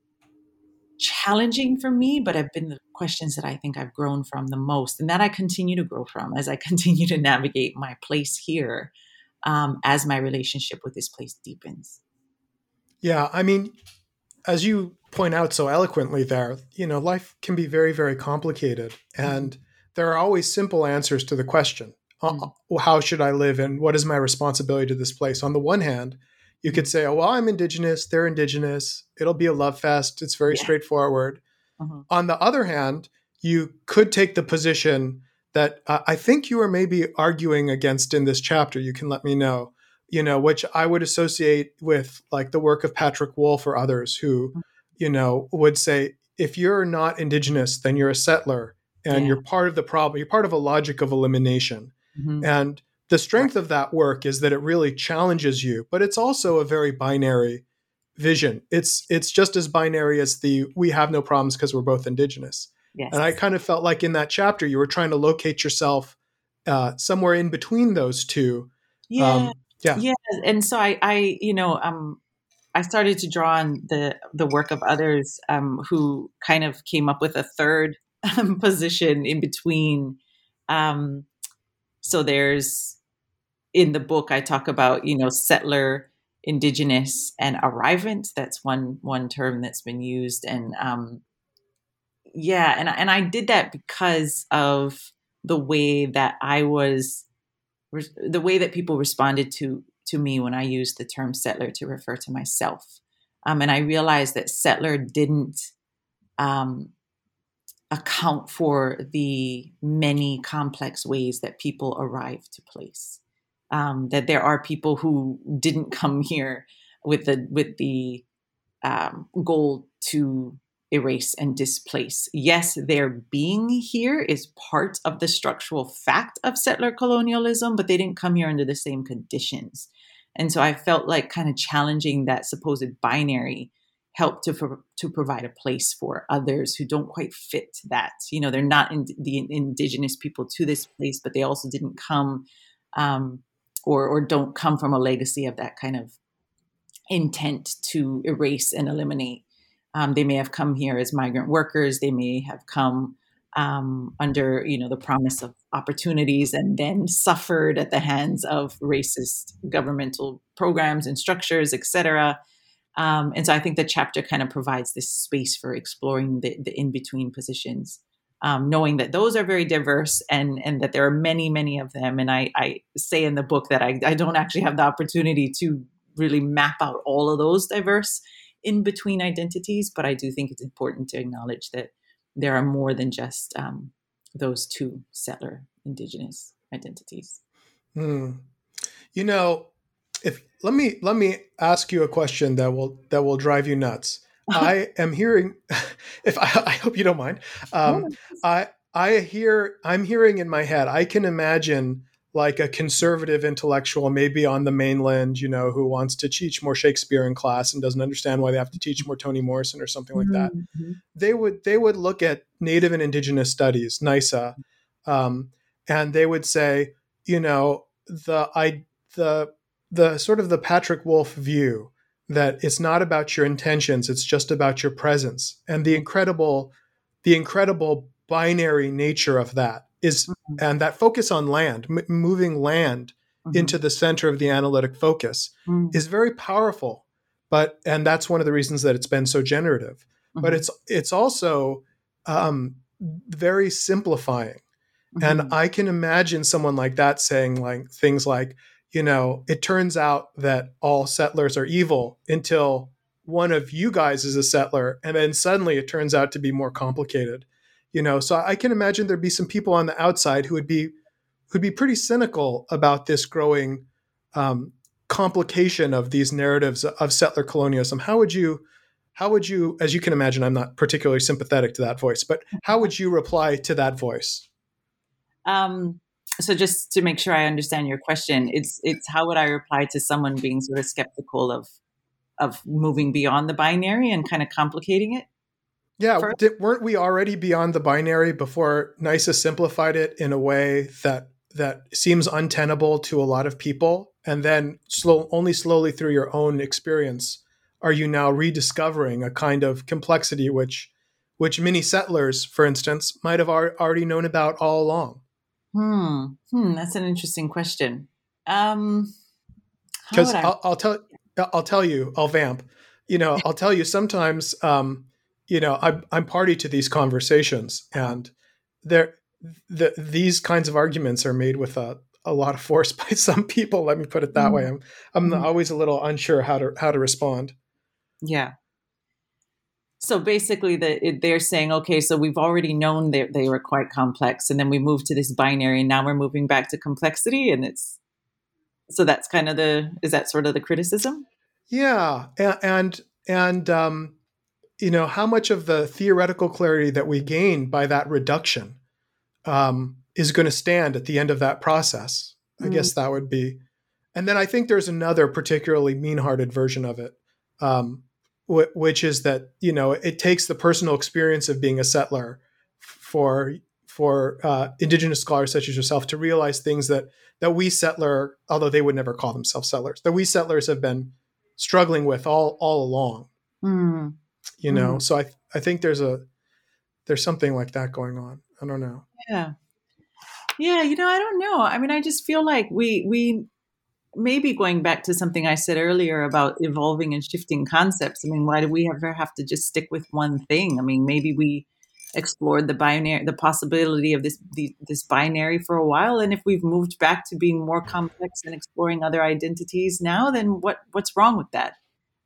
challenging for me, but have been the questions that I think I've grown from the most and that I continue to grow from as I continue to navigate my place here um, as my relationship with this place deepens. Yeah, I mean, as you point out so eloquently there, you know, life can be very, very complicated. And mm-hmm. there are always simple answers to the question mm-hmm. how should I live and what is my responsibility to this place? On the one hand, You could say, oh, well, I'm indigenous, they're indigenous. It'll be a love fest. It's very Yeah. straightforward. Mhm. On the other hand, you could take the position that uh, I think you are maybe arguing against in this chapter. You can let me know, you know, which I would associate with like the work of Patrick Wolfe or others who, you know, would say if you're not indigenous, then you're a settler and Yeah. you're part of the problem. You're part of a logic of elimination. Mhm. And the strength of that work is that it really challenges you, but it's also a very binary vision. It's it's just as binary as the we have no problems because we're both indigenous. Yes. And I kind of felt like in that chapter you were trying to locate yourself uh, somewhere in between those two. yeah. Um, yeah. yeah and so i i you know um i started to draw on the the work of others um who kind of came up with a third um, position in between um so there's in the book i talk about you know settler indigenous and arrivant that's one one term that's been used and um yeah and and i did that because of the way that i was the way that people responded to to me when I used the term settler to refer to myself. Um, and I realized that settler didn't um, account for the many complex ways that people arrive to place. Um, that there are people who didn't come here with the with the um, goal to erase and displace. Yes, their being here is part of the structural fact of settler colonialism, but they didn't come here under the same conditions. And so I felt like kind of challenging that supposed binary helped to pro- to provide a place for others who don't quite fit that. You know, they're not in, the indigenous people to this place, but they also didn't come um, or or don't come from a legacy of that kind of intent to erase and eliminate. Um, they may have come here as migrant workers. They may have come um, under, you know, the promise of opportunities and then suffered at the hands of racist governmental programs and structures, et cetera. Um, and so I think the chapter kind of provides this space for exploring the, the in between positions, um, knowing that those are very diverse and and that there are many many of them. And I, I say in the book that I, I don't actually have the opportunity to really map out all of those diverse in between identities, but I do think it's important to acknowledge that there are more than just um, those two settler indigenous identities. Hmm. You know, if let me let me ask you a question that will that will drive you nuts. I am hearing, if I, I hope you don't mind. Um, I I hear I'm hearing in my head. I can imagine like a conservative intellectual, maybe on the mainland, you know, who wants to teach more Shakespeare in class and doesn't understand why they have to teach more Toni Morrison or something like that. Mm-hmm. They would they would look at Native and Indigenous Studies, NAISA, um, and they would say, you know, the I the the sort of the Patrick Wolfe view that it's not about your intentions, it's just about your presence, and the incredible the incredible binary nature of that is and that focus on land m- moving land Mm-hmm. into the center of the analytic focus Mm. is very powerful but and that's one of the reasons that it's been so generative but Mhm. it's it's also um, very simplifying and i can imagine someone like that saying like things like you know it turns out that all settlers are evil until one of you guys is a settler and then suddenly it turns out to be more complicated you know? So i can imagine there'd be some people on the outside who would be who'd be pretty cynical about this growing um, complication of these narratives of settler colonialism. How would you how would you as you can imagine i'm not particularly sympathetic to that voice but how would you reply to that voice? Um, so just to make sure I understand your question, it's it's how would I reply to someone being sort of skeptical of of moving beyond the binary and kind of complicating it? Yeah, did, weren't we already beyond the binary before NAISA simplified it in a way that that seems untenable to a lot of people, and then slow, only slowly through your own experience are you now rediscovering a kind of complexity which which many settlers, for instance, might have already known about all along. Hmm. Hmm. That's an interesting question. Um, because I- I'll, I'll tell I'll tell you I'll vamp you know I'll tell you sometimes um, you know I'm, I'm party to these conversations and there the, these kinds of arguments are made with a, a lot of force by some people. Let me put it that mm-hmm. way. I'm I'm mm-hmm. always a little unsure how to how to respond. Yeah. So basically, the, they're saying, okay, so we've already known that they were quite complex, and then we moved to this binary, and now we're moving back to complexity, and it's so that's kind of the is that sort of the criticism? Yeah, and and, and um, you know how much of the theoretical clarity that we gain by that reduction um, is going to stand at the end of that process. I mm guess that would be. And then I think there's another particularly mean-hearted version of it, um, wh- which is that you know it takes the personal experience of being a settler for for uh, indigenous scholars such as yourself to realize things that that we settler, although they would never call themselves settlers, that we settlers have been struggling with all all along. Mm. You know, mm. so I I think there's a there's something like that going on. I don't know. Yeah. Yeah, you know, I don't know. I mean, I just feel like we we maybe going back to something I said earlier about evolving and shifting concepts. I mean, why do we ever have to just stick with one thing? I mean, maybe we explored the binary, the possibility of this the, this binary for a while, and if we've moved back to being more complex and exploring other identities now, then what what's wrong with that?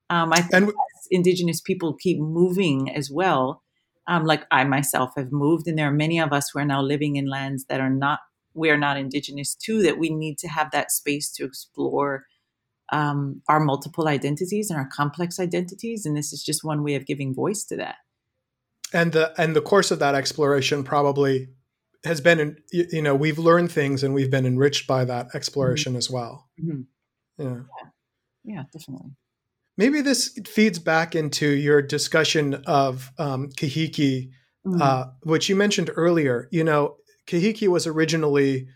Um, I think and, Indigenous people keep moving as well um, like I myself have moved, and there are many of us who are now living in lands that are not we are not indigenous to. That we need to have that space to explore um, our multiple identities and our complex identities, and this is just one way of giving voice to that. And the and the course of that exploration probably has been, you know, we've learned things and we've been enriched by that exploration mm-hmm. as well. Mm-hmm. Yeah. yeah, yeah, definitely. Maybe this feeds back into your discussion of um, Kahiki, mm-hmm. uh, which you mentioned earlier. You know, Kahiki was originally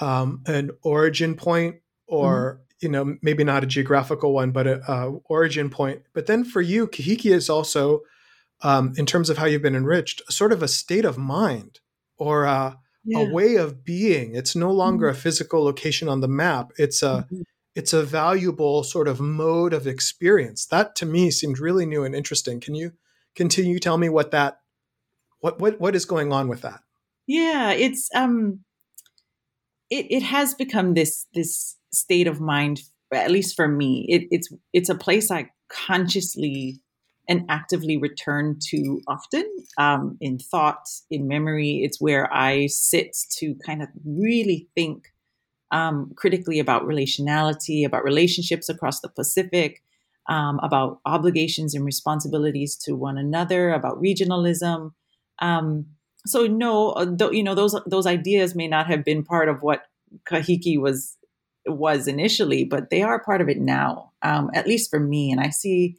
um, an origin point, or mm-hmm. you know, maybe not a geographical one, but a, a, origin point. But then for you, Kahiki is also, um, in terms of how you've been enriched, sort of a state of mind or a, yeah. a way of being. It's no longer mm-hmm. a physical location on the map. It's a mm-hmm it's a valuable sort of mode of experience. That to me seemed really new and interesting. Can you continue tell me what that what what what is going on with that? Yeah, it's um it it has become this this state of mind at least for me. It, it's it's a place I consciously and actively return to often um, in thought, in memory. It's where I sit to kind of really think um, critically about relationality, about relationships across the Pacific, um, about obligations and responsibilities to one another, about regionalism. Um, so no, uh, you know those those ideas may not have been part of what Kahiki was was initially, but they are part of it now, um, at least for me. And I see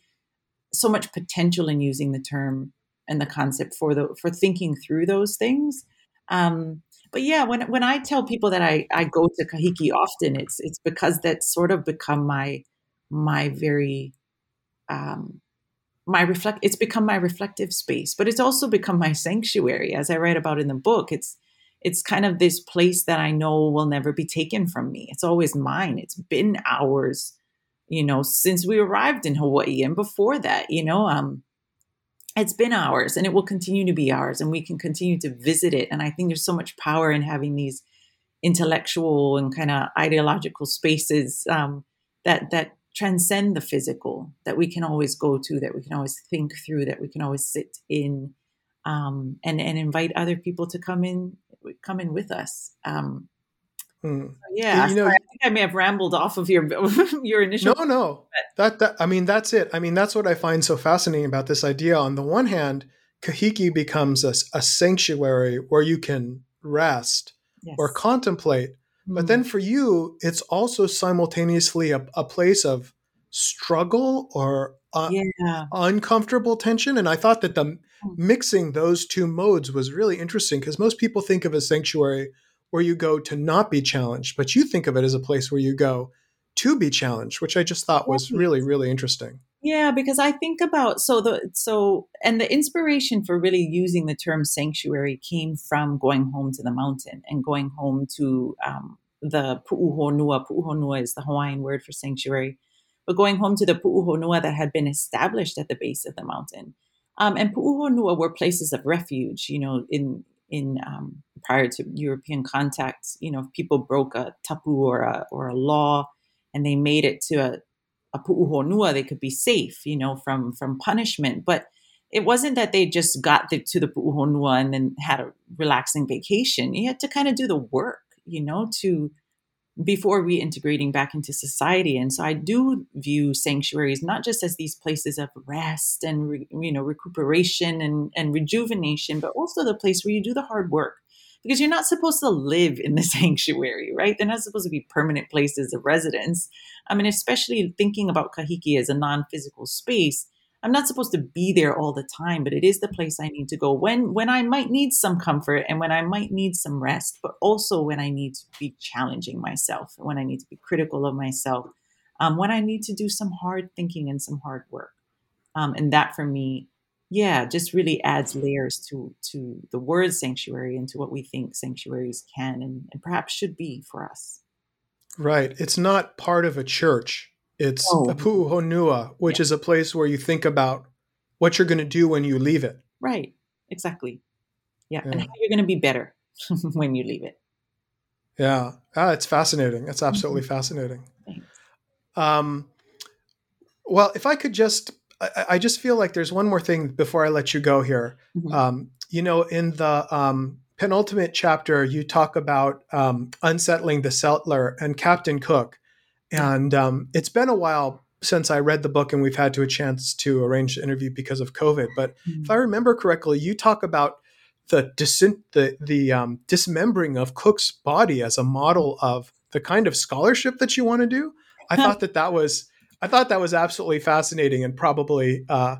so much potential in using the term and the concept for the for thinking through those things. Um, but yeah, when when I tell people that I I go to Kahiki often, it's it's because that's sort of become my my very um, my reflect. It's become my reflective space, but it's also become my sanctuary, as I write about in the book. It's it's kind of this place that I know will never be taken from me. It's always mine. It's been ours, you know, since we arrived in Hawaii and before that, you know. Um, it's been ours and it will continue to be ours and we can continue to visit it and i think there's so much power in having these intellectual and kind of ideological spaces um, that that transcend the physical that we can always go to that we can always think through that we can always sit in um, and and invite other people to come in come in with us um, Hmm. Yeah, you know, I think I may have rambled off of your your initial. No, no, that that I mean that's it. I mean that's what I find so fascinating about this idea. On the one hand, Kahiki becomes a, a sanctuary where you can rest yes. or contemplate. But then hmm. for you, it's also simultaneously a, a place of struggle or uh, yeah. uncomfortable tension. And I thought that the hmm. mixing those two modes was really interesting because most people think of a sanctuary where you go to not be challenged, but you think of it as a place where you go to be challenged, which I just thought was really, really interesting. Yeah, because I think about so the so and the inspiration for really using the term sanctuary came from going home to the mountain and going home to um, the pu'uhonua. Pu'uhonua is the Hawaiian word for sanctuary, but going home to the pu'uhonua that had been established at the base of the mountain. Um, and pu'uhonua were places of refuge. You know, in in um, prior to European contact. You know, if people broke a tapu or a or a law, and they made it to a a pu'uhonua, they could be safe, you know, from from punishment. But it wasn't that they just got the, to the pu'uhonua and then had a relaxing vacation. You had to kind of do the work, you know, to before reintegrating back into society. And so I do view sanctuaries not just as these places of rest and re, you know recuperation and, and rejuvenation, but also the place where you do the hard work because you're not supposed to live in the sanctuary, right? They're not supposed to be permanent places of residence. I mean, especially thinking about Kahiki as a non physical space. I'm not supposed to be there all the time, but it is the place I need to go when when I might need some comfort and when I might need some rest, but also when I need to be challenging myself, when I need to be critical of myself, um, when I need to do some hard thinking and some hard work. Um, and that for me yeah, just really adds layers to to the word sanctuary and to what we think sanctuaries can and, and perhaps should be for us. Right. It's not part of a church. It's oh. a pu'uhonua, which yeah. is a place where you think about what you're going to do when you leave it. Right. Exactly. Yeah. yeah. And how you're going to be better when you leave it. Yeah. Ah, it's fascinating. It's absolutely mm-hmm. fascinating. Thanks. Um, well, if I could just I, I, just feel like there's one more thing before I let you go here. Mm-hmm. Um, you know, in the um, penultimate chapter, you talk about um, unsettling the settler and Captain Cook. And um, it's been a while since I read the book, and we've had to a chance to arrange the interview because of COVID. But mm-hmm. if I remember correctly, you talk about the the the um, dismembering of Cook's body as a model of the kind of scholarship that you want to do. I thought that that was I thought that was absolutely fascinating and probably, uh,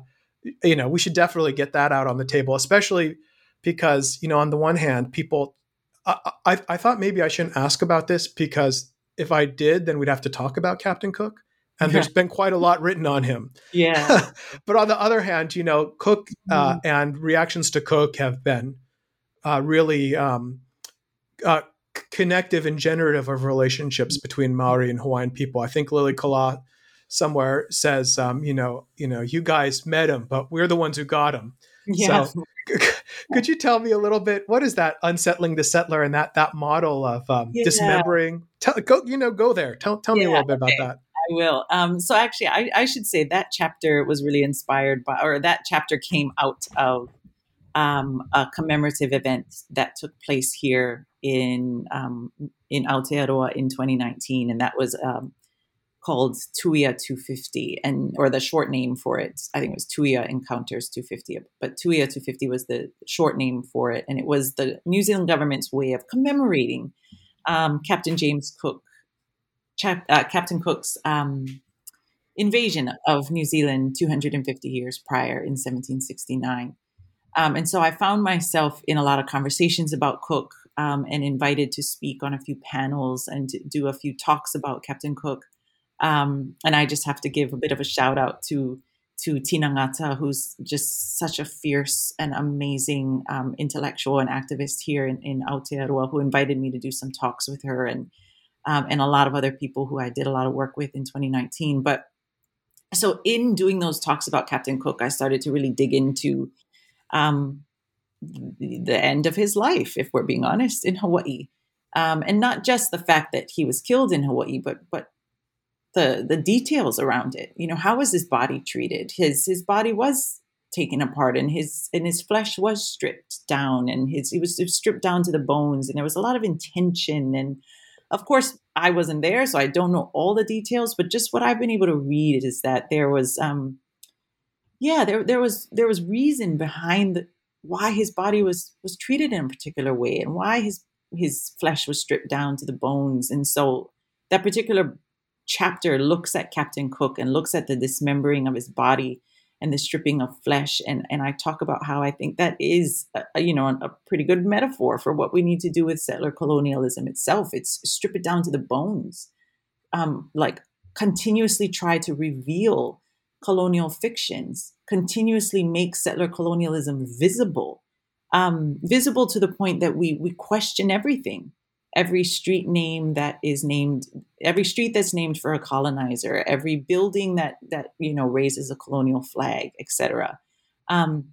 you know, we should definitely get that out on the table, especially because, you know, on the one hand, people, I, I, I thought maybe I shouldn't ask about this because if I did, then we'd have to talk about Captain Cook. And yeah. there's been quite a lot written on him. Yeah. but on the other hand, you know, Cook uh, mm. and reactions to Cook have been uh, really um, uh, connective and generative of relationships between Maori and Hawaiian people. I think Lilikala somewhere says, um, you know, you know, you guys met him, but we're the ones who got him. Yeah. So, could you tell me a little bit what is that unsettling the settler and that that model of um, yeah. dismembering? Tell, go, you know, go there. Tell tell yeah, me a little bit about that. I will. Um, so actually, I, I, should say that chapter was really inspired by, or that chapter came out of um, a commemorative event that took place here in um, in Aotearoa in 2019, and that was um, called Tuia 250 and or the short name for it I think it was Tuia Encounters 250 but Tuia 250 was the short name for it and it was the New Zealand government's way of commemorating um, Captain James Cook Chap, uh, Captain Cook's um, invasion of New Zealand 250 years prior in 1769 um, and so I found myself in a lot of conversations about Cook um, and invited to speak on a few panels and do a few talks about Captain Cook um, and I just have to give a bit of a shout out to to Tina Ngata, who's just such a fierce and amazing um, intellectual and activist here in, in Aotearoa, who invited me to do some talks with her and um, and a lot of other people who I did a lot of work with in 2019. But so in doing those talks about Captain Cook, I started to really dig into um, the, end of his life, if we're being honest, in Hawaii. Um, and not just the fact that he was killed in Hawaii, but but the the details around it. You know, how was his body treated? His his body was taken apart and his and his flesh was stripped down and his he was stripped down to the bones and there was a lot of intention and of course I wasn't there so I don't know all the details but just what I've been able to read is that there was um yeah there there was there was reason behind the, why his body was was treated in a particular way and why his his flesh was stripped down to the bones and so that particular chapter looks at Captain Cook and looks at the dismembering of his body and the stripping of flesh. And, and I talk about how I think that is, a, you know, a pretty good metaphor for what we need to do with settler colonialism itself. It's strip it down to the bones, um, like continuously try to reveal colonial fictions, continuously make settler colonialism visible, um, visible to the point that we we question everything every street name that is named every street that's named for a colonizer every building that that you know raises a colonial flag etc um,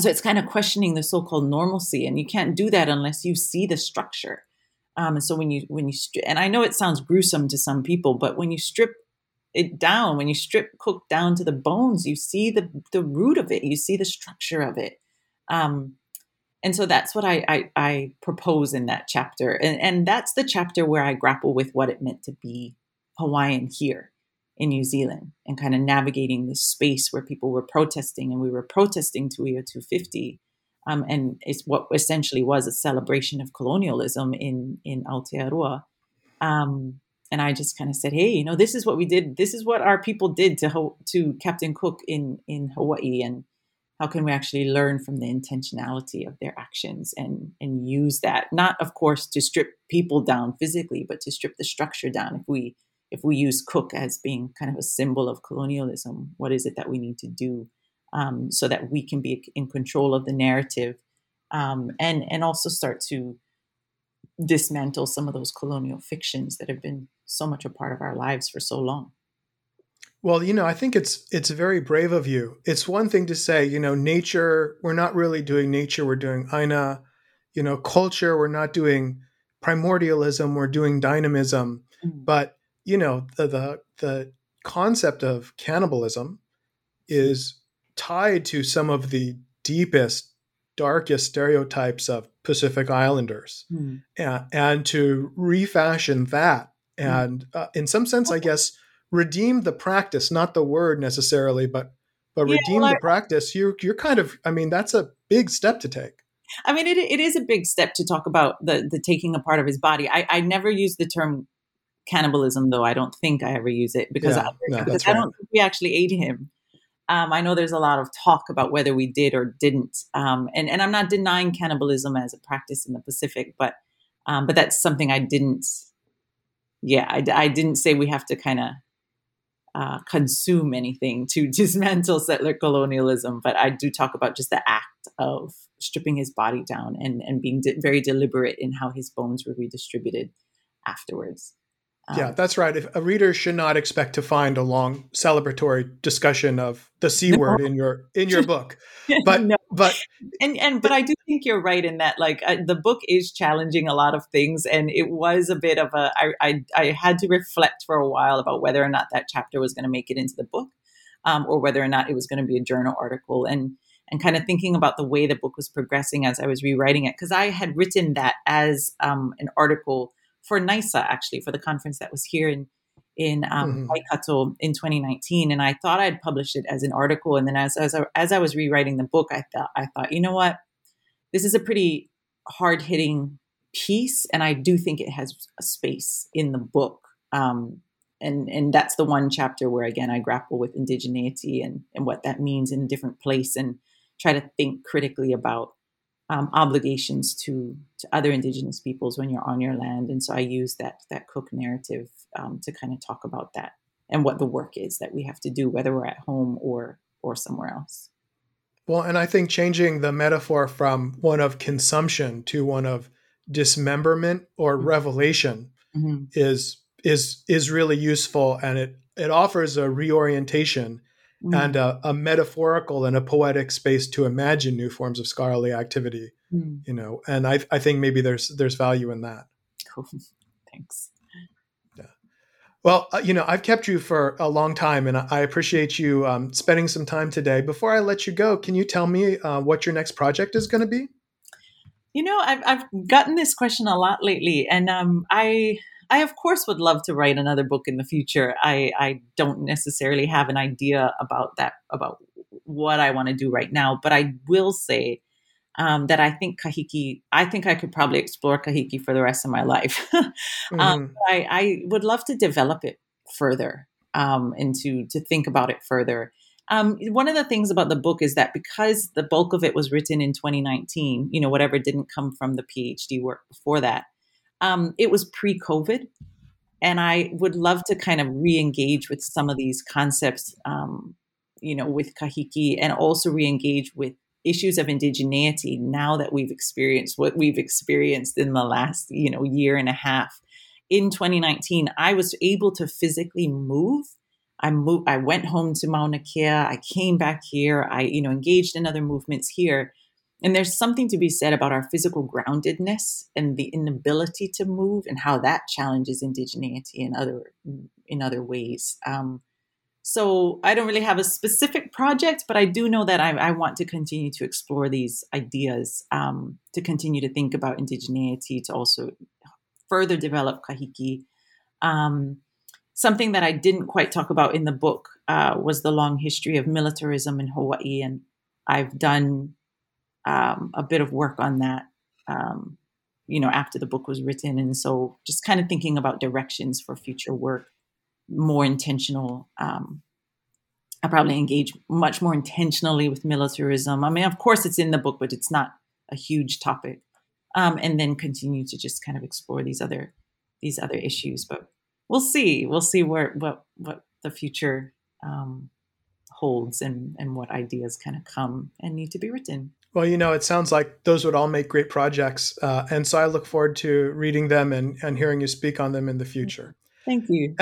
so it's kind of questioning the so-called normalcy and you can't do that unless you see the structure. Um, and so when you when you and i know it sounds gruesome to some people but when you strip it down when you strip cook down to the bones you see the the root of it you see the structure of it. Um, and so that's what I, I, I propose in that chapter and, and that's the chapter where i grapple with what it meant to be hawaiian here in new zealand and kind of navigating this space where people were protesting and we were protesting Tuia 250 um, and it's what essentially was a celebration of colonialism in in Aotearoa. Um, and I just kind of said, "Hey, you know, this is what we did. This is what our people did to to Captain Cook in in Hawaii, and how can we actually learn from the intentionality of their actions and and use that? Not, of course, to strip people down physically, but to strip the structure down. If we if we use Cook as being kind of a symbol of colonialism, what is it that we need to do um, so that we can be in control of the narrative um, and and also start to dismantle some of those colonial fictions that have been so much a part of our lives for so long. Well, you know, I think it's it's very brave of you. It's one thing to say, you know, nature, we're not really doing nature, we're doing aina, you know, culture, we're not doing primordialism, we're doing dynamism. Mm-hmm. But, you know, the the the concept of cannibalism is tied to some of the deepest, darkest stereotypes of Pacific Islanders, mm. and, and, to refashion that, hmm. and uh, in some sense, I guess, redeem the practice, not the word necessarily, but but yeah, redeem well, the I, practice. You're you're kind of, I mean, that's a big step to take. I mean, it, it is a big step to talk about the the taking a part of his body. I, I never use the term cannibalism, though. I don't think I ever use it because, yeah, I, no, because I don't think we actually ate him. Um, I know there's a lot of talk about whether we did or didn't, um, and and I'm not denying cannibalism as a practice in the Pacific, but um, but that's something I didn't. Yeah, I, I didn't say we have to kind of uh, consume anything to dismantle settler colonialism, but I do talk about just the act of stripping his body down and and being de- very deliberate in how his bones were redistributed afterwards. Um, yeah, that's right. If a reader should not expect to find a long celebratory discussion of the c word in your in your book, but no. But and and but I do think you're right in that like uh, the book is challenging a lot of things, and it was a bit of a I I, I had to reflect for a while about whether or not that chapter was going to make it into the book, um, or whether or not it was going to be a journal article, and and kind of thinking about the way the book was progressing as I was rewriting it because I had written that as um, an article for NAISA actually for the conference that was here in in um, mm-hmm. Waikato in 2019, and I thought I'd publish it as an article. And then as as I, as I was rewriting the book, I thought I thought you know what, this is a pretty hard hitting piece, and I do think it has a space in the book. Um, and and that's the one chapter where again I grapple with indigeneity and and what that means in a different place, and try to think critically about um, obligations to to other indigenous peoples when you're on your land and so i use that that cook narrative um, to kind of talk about that and what the work is that we have to do whether we're at home or or somewhere else well and i think changing the metaphor from one of consumption to one of dismemberment or mm-hmm. revelation mm-hmm. is is is really useful and it it offers a reorientation mm. and a, a, metaphorical and a poetic space to imagine new forms of scholarly activity. Mm. You know, and I, I think maybe there's there's value in that. Cool. Thanks. Yeah. Well, uh, you know, I've kept you for a long time, and I appreciate you um, spending some time today. Before I let you go, can you tell me uh, what your next project is going to be? You know, I've I've gotten this question a lot lately, and um, I I of course would love to write another book in the future. I, I don't necessarily have an idea about that about what I want to do right now, but I will say um, that I think kahiki. I think I could probably explore kahiki for the rest of my life. um, mm-hmm. I, I, would love to develop it further um, and to to think about it further. Um, one of the things about the book is that because the bulk of it was written in 2019, you know, whatever didn't come from the PhD work before that, um, it was pre COVID. And I would love to kind of re engage with some of these concepts, um, you know, with Kahiki and also re engage with issues of indigeneity now that we've experienced what we've experienced in the last, you know, year and a half. In 2019, I was able to physically move I moved, I went home to Mauna Kea. I came back here. I, you know, engaged in other movements here. And there's something to be said about our physical groundedness and the inability to move and how that challenges indigeneity in other in other ways. Um, so I don't really have a specific project, but I do know that I, I want to continue to explore these ideas, um, to continue to think about indigeneity, to also further develop kahiki. Um, something that I didn't quite talk about in the book uh, was the long history of militarism in Hawaii, and I've done um, a bit of work on that. Um, you know, after the book was written, and so just kind of thinking about directions for future work more intentional. Um, I probably engage much more intentionally with militarism. I mean, of course, it's in the book, but it's not a huge topic. Um, and then continue to just kind of explore these other these other issues. But we'll see. We'll see where what what the future um, holds and and what ideas kind of come and need to be written. Well, you know, it sounds like those would all make great projects, uh, and so I look forward to reading them and and hearing you speak on them in the future. Thank you.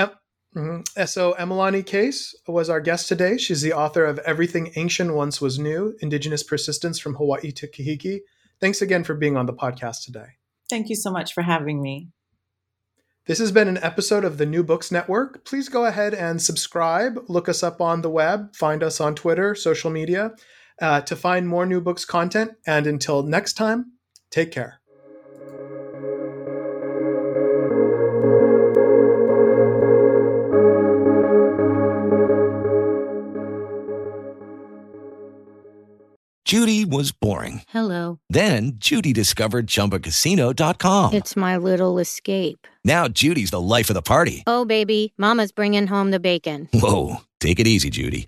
Mm-hmm. So Emalani Case was our guest today. She's the author of Everything Ancient Once Was New, Indigenous Persistence from Hawaii to Kahiki. Thanks again for being on the podcast today. Thank you so much for having me. This has been an episode of the New Books Network. Please go ahead and subscribe. Look us up on the web. Find us on Twitter, social media, uh, to find more New Books content. And until next time, take care. Judy was boring. Hello. Then Judy discovered ChumbaCasino.com. It's my little escape. Now Judy's the life of the party. Oh, baby, Mama's bringing home the bacon. Whoa, take it easy, Judy.